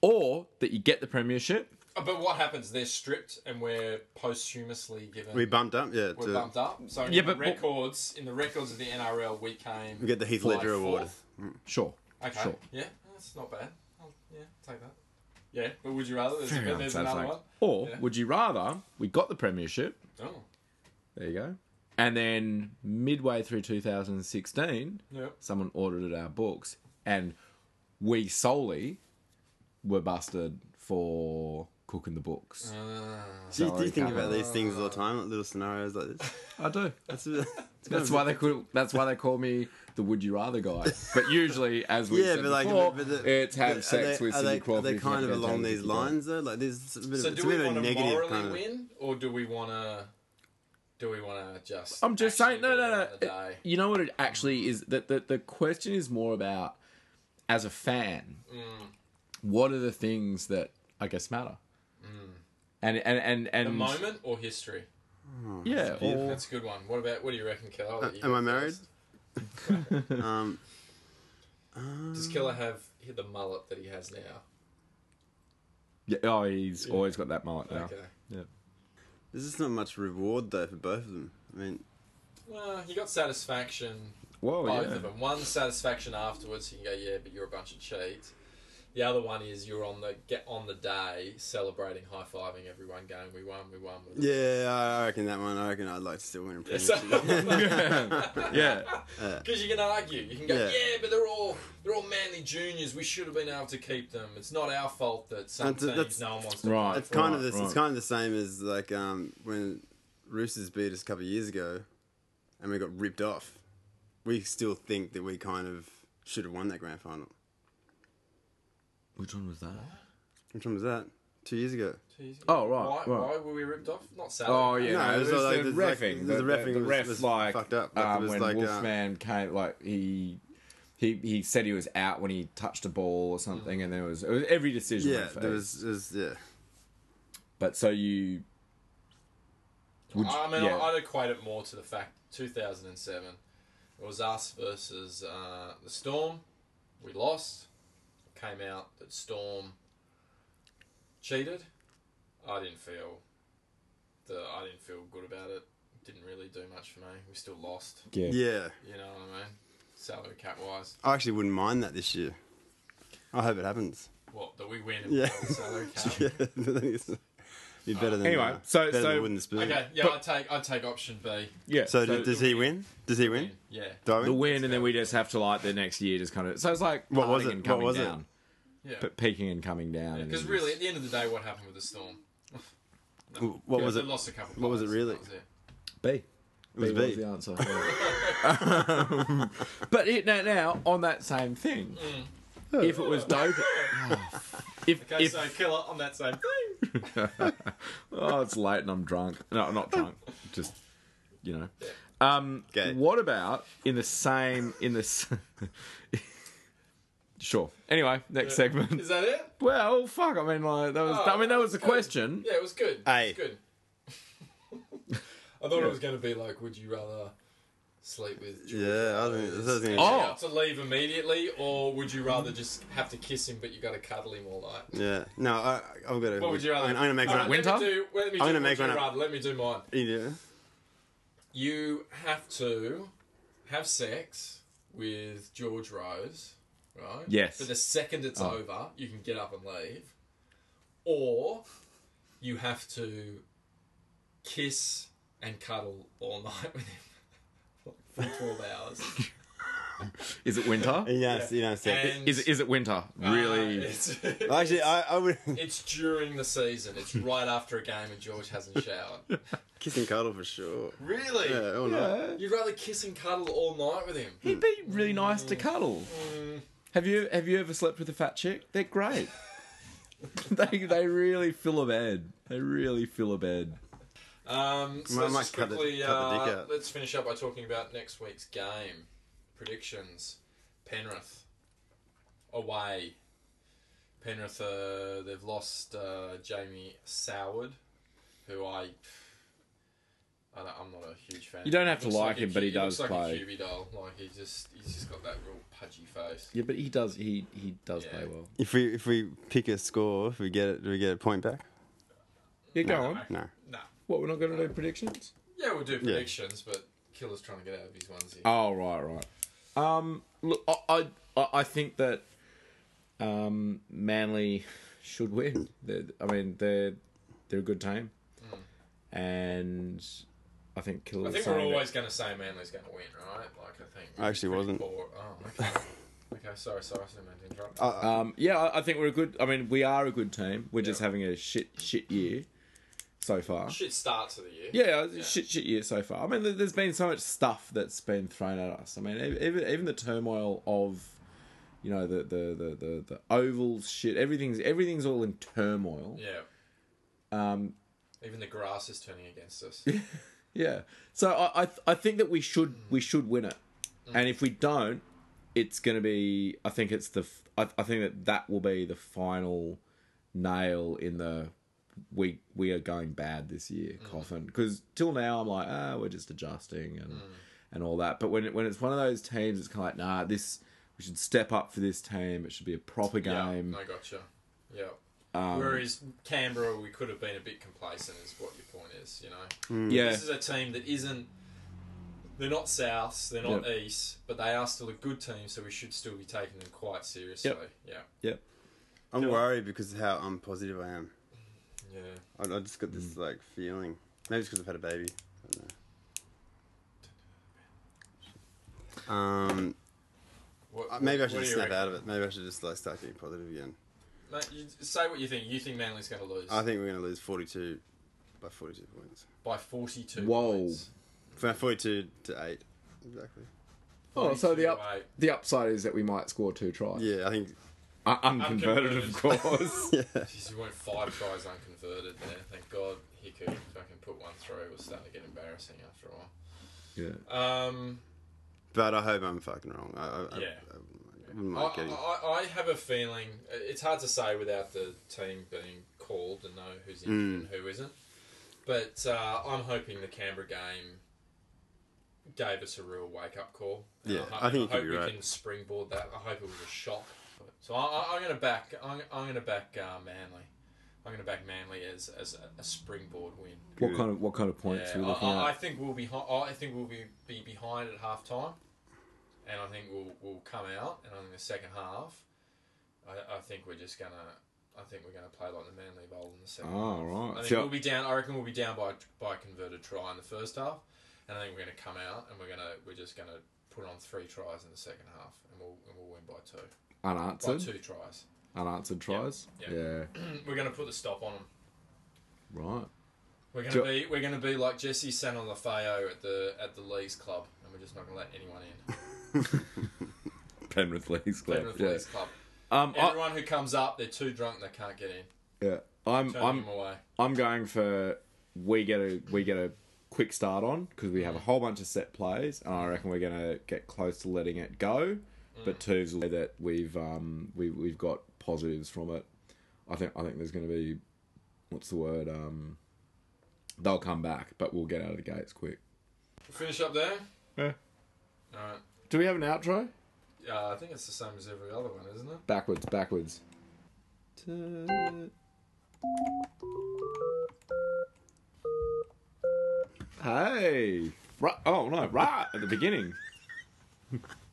or that you get the premiership. Uh, But what happens? They're stripped, and we're posthumously given. we bumped up, yeah. we're to- bumped up. So in Yeah, the but- records in the records of the NRL, we came. We get the Heath Ledger award. fourth. Sure. Okay. Sure. Yeah, that's not bad. I'll, yeah, take that. Yeah, but would you rather? There's, Very there's another one. Or Yeah. would you rather we got the premiership? Oh, There you go. And then midway through 2016, yep. someone audited our books, and we solely were busted for cooking the books. Uh, Do you, do you think cap. about these things all the time, like little scenarios like this? I do. That's, it's That's why they call. That's why they call me the Would You Rather guy. (laughs) But usually, as we Yeah, said but like, before, but the, it's have but sex they, with are Cindy they, Crawford. Are they if kind of along these lines though? Like, there's a bit so of, it's do a we bit of want a to negative morally kind of. win, or do we want to? Do we want to just? I'm just saying, no, be no, no. on? You know what it actually is? That the, the question is more about, as a fan, Mm. what are the things that I guess matter? And and and and The moment or history? yeah, or, That's a good one. What about? What do you reckon, Killer? I'll let you am I married? first. (laughs) Um, Does Killer have hit the mullet that he has now? yeah, oh, he's always got that mullet now. Okay. Yeah. there's just not much reward though for both of them. I mean, Well, you got satisfaction. Whoa, both yeah. of them. One satisfaction afterwards. You can go, yeah, but you're a bunch of cheats. The other one is you're on the get on the day celebrating, high fiving everyone, going, "We won, we won." With it. yeah, I I reckon that one. I reckon I'd like to still win a Yeah, so- premiership. (laughs) yeah. Yeah. Because you can argue, you can go, yeah. Yeah. but they're all they're all manly juniors. We should have been able to keep them. It's not our fault that some That's- teams that's- no one wants to Right. play It's for. kind of Right, the, right. it's kind of the same as like um, when Roosters beat us a couple of years ago, and we got ripped off. We still think that we kind of should have won that grand final. Which one was that? Which one was that? Two years ago. two years ago. Oh, right, Why, right. why were we ripped off? Not Sally. Oh yeah, No, no, it it was was, like- the there's like- refing. the the, refing the was- ref was like fucked up. Like, it um, was when like, uh, Wolfman came, like he he he said he was out when he touched a ball or something, and then it was, it was every decision. Yeah, there was, there was yeah. But so you, would I mean, yeah. I, I'd equate it more to the fact 2007. It was us versus uh, the Storm. We lost. Came out that Storm cheated. I didn't feel the I didn't feel good about it. Didn't really do much for me. We still lost. yeah. Yeah. You know what I mean? Salary cap wise. I actually wouldn't mind that this year. I hope it happens. What that we win and Yeah. yeah. salary (laughs) cap. yeah, (laughs) the thing is, be better than Anyway, uh, so- better so- than winning the spoon. Okay, yeah, I'd take I'd take option B. yeah. So, d- does he win? Does he win? Yeah. Do I win? the win, and then we just have to like the next year just kind of. So it's like What was parting it? and What coming was it? Yeah. but peaking and coming down. Because then really, at the end of the day, what happened with the Storm? What Yeah, was it? Lost a couple. what was it really? was it. B. It was B was B. the answer. yeah. (laughs) but it, now, now on that same thing, if it was dope, (laughs) if Okay, if so killer on that same thing. (laughs) oh it's late and I'm drunk. No, I'm not drunk. Just you know. Um, Okay. What about in the same in this? (laughs) sure. Anyway, next segment. Is that it? Well, fuck. I mean, like that was. Oh, I mean, that was the question. Yeah, it was good. Aye. It was good. (laughs) I thought it was going to be like, would you rather sleep with? George Yeah, I think- Rose I think- and Oh. have to leave immediately, or would you rather just have to kiss him, but you got to cuddle him all night? Yeah. No, I, I've got to. What would you rather? I'm, I'm gonna make All one. right, Winter? Let me do, let me I'm do gonna make would you one up. rather. Let me do mine. Yeah. You have to have sex with George Rose, right? Yes. But the second it's Oh. over, you can get up and leave. Or you have to kiss and cuddle all (laughs) night with him like, for 12 hours. Is it winter? (laughs) Yes, you know, so. And, Is it, is it winter? Really? uh, (laughs) it's, Actually, I, I would it's during the season. It's right after a game and George hasn't showered. (laughs) kiss and cuddle for sure. Really? Yeah, all night. You'd rather kiss and cuddle all night with him? He'd be really nice to cuddle. Mm. Have you have you ever slept with a fat chick? They're great. they they really fill a bed. They really fill a bed. Um, so I let's might just cut the- quickly cut the uh, let's finish up by talking about next week's game predictions. Penrith away. Penrith, uh, they've lost uh, Jamie Soward, who I. I don't, I'm not a huge fan. You don't have to Looks like a him, but he cu- does looks like play. a Kewpie doll. Like he just, he's just got that real pudgy face. Yeah, but he does he he does Yeah. play well. If we if we pick a score, if we get it, do we get a point back? Yeah, go No. on. No. Nah. What we're not going to do predictions? Yeah, we'll do predictions, but Killer's trying to get out of his onesie. Oh right, right. Um, look, I I, I think that um, Manly should win. They're, I mean, they're they're a good team, and I think Killer's Hmm. I think we're always going to say Manly's going to win, right? Like I think. I actually wasn't. poor- Oh, okay. okay, sorry, sorry, I didn't mean to interrupt. Uh, Um, yeah, I, I think we're a good. I mean, we are a good team. We're just having a shit shit year so far. Shit start to the year. Yeah, Yeah. shit shit year so far. I mean, there- there's been so much stuff that's been thrown at us. I mean, even even the turmoil of, you know, the the the the, the ovals shit. Everything's everything's all in turmoil. Yeah. Um, Even the grass is turning against us. (laughs) yeah. So I I, th- I think that we should we should win it, and if we don't, it's going to be. I think it's the. f- I, I think that that will be the final nail in the. We we are going bad this year, coffin. Because till now I'm like, ah, we're just adjusting and and all that. But when it, when it's one of those teams, it's kind of like, nah, this we should step up for this team. It should be a proper game. Yeah, I gotcha. Yeah. Um, Whereas Canberra, we could have been a bit complacent, is what your point is. You know, mm. yeah, this is a team that isn't. They're not South, they're not East, but they are still a good team, so we should still be taking them quite seriously. Yeah. I'm worried because of how unpositive I am. Yeah. I, I just got this like feeling. Maybe it's because I've had a baby. I don't know. Um, What, uh, maybe I should just snap reckon? out of it. Maybe I should just like start getting positive again. Mate, you say what you think. You think Manly's going to lose I think we're going to lose 42 by 42 points. by 42 Whoa. points. From 42 to 8. Exactly. Oh, so the up- to the upside is that we might score two tries. Yeah, I think Uh, unconverted, of course. (laughs) yeah. Jeez, you went five tries unconverted there. Thank God Hiku fucking put one through. It was starting to get embarrassing after a while. yeah. Um, But I hope I'm fucking wrong. I, I, Yeah. I, I I, getting. I, I have a feeling it's hard to say without the team being called and know who's injured Mm. and who isn't. But uh, I'm hoping the Canberra game gave us a real wake up call. And Yeah, ho- I think and it could hope we right. can springboard that. I hope it was a shock. So I, I, I'm going to back. I'm, I'm going to back uh, Manly. I'm going to back Manly as, as a, a springboard win. What kind of what kind of points Yeah, are we I, looking I, I at? think we'll be. I think we'll be, be behind at half time, and I think we'll we'll come out, and in the second half, I, I think we're just gonna. I think we're gonna play like the Manly Bowl in the second Oh, half. right. I think See, I- we'll be down. I reckon we'll be down by by a converted try in the first half, and I think we're gonna come out, and we're gonna we're just gonna put on three tries in the second half, and we'll and we'll win by two. Unanswered, two tries. unanswered tries. Yeah. Yeah, (clears throat) we're gonna put the stop on them. right. We're gonna Jo- be we're gonna be like Jesse Sene-Lefao at the at the Leagues Club, and we're just not gonna let anyone in. (laughs) Penrith Leagues Club. Penrith yeah. Leagues Club. Um, I, Everyone who comes up, they're too drunk, they can't get in. yeah. I'm Turn I'm. I'm going for we get a we get a quick start on because we have a whole bunch of set plays, and I reckon we're gonna get close to letting it go. Mm. But two's the way that we've um we we've got positives from it. I think I think there's gonna be what's the word um they'll come back, but we'll get out of the gates quick. Finish up there. Yeah. All right. Do we have an outro? Yeah, I think it's the same as every other one, isn't it? Backwards, backwards. Hey, right. Oh no, right at the beginning. (laughs)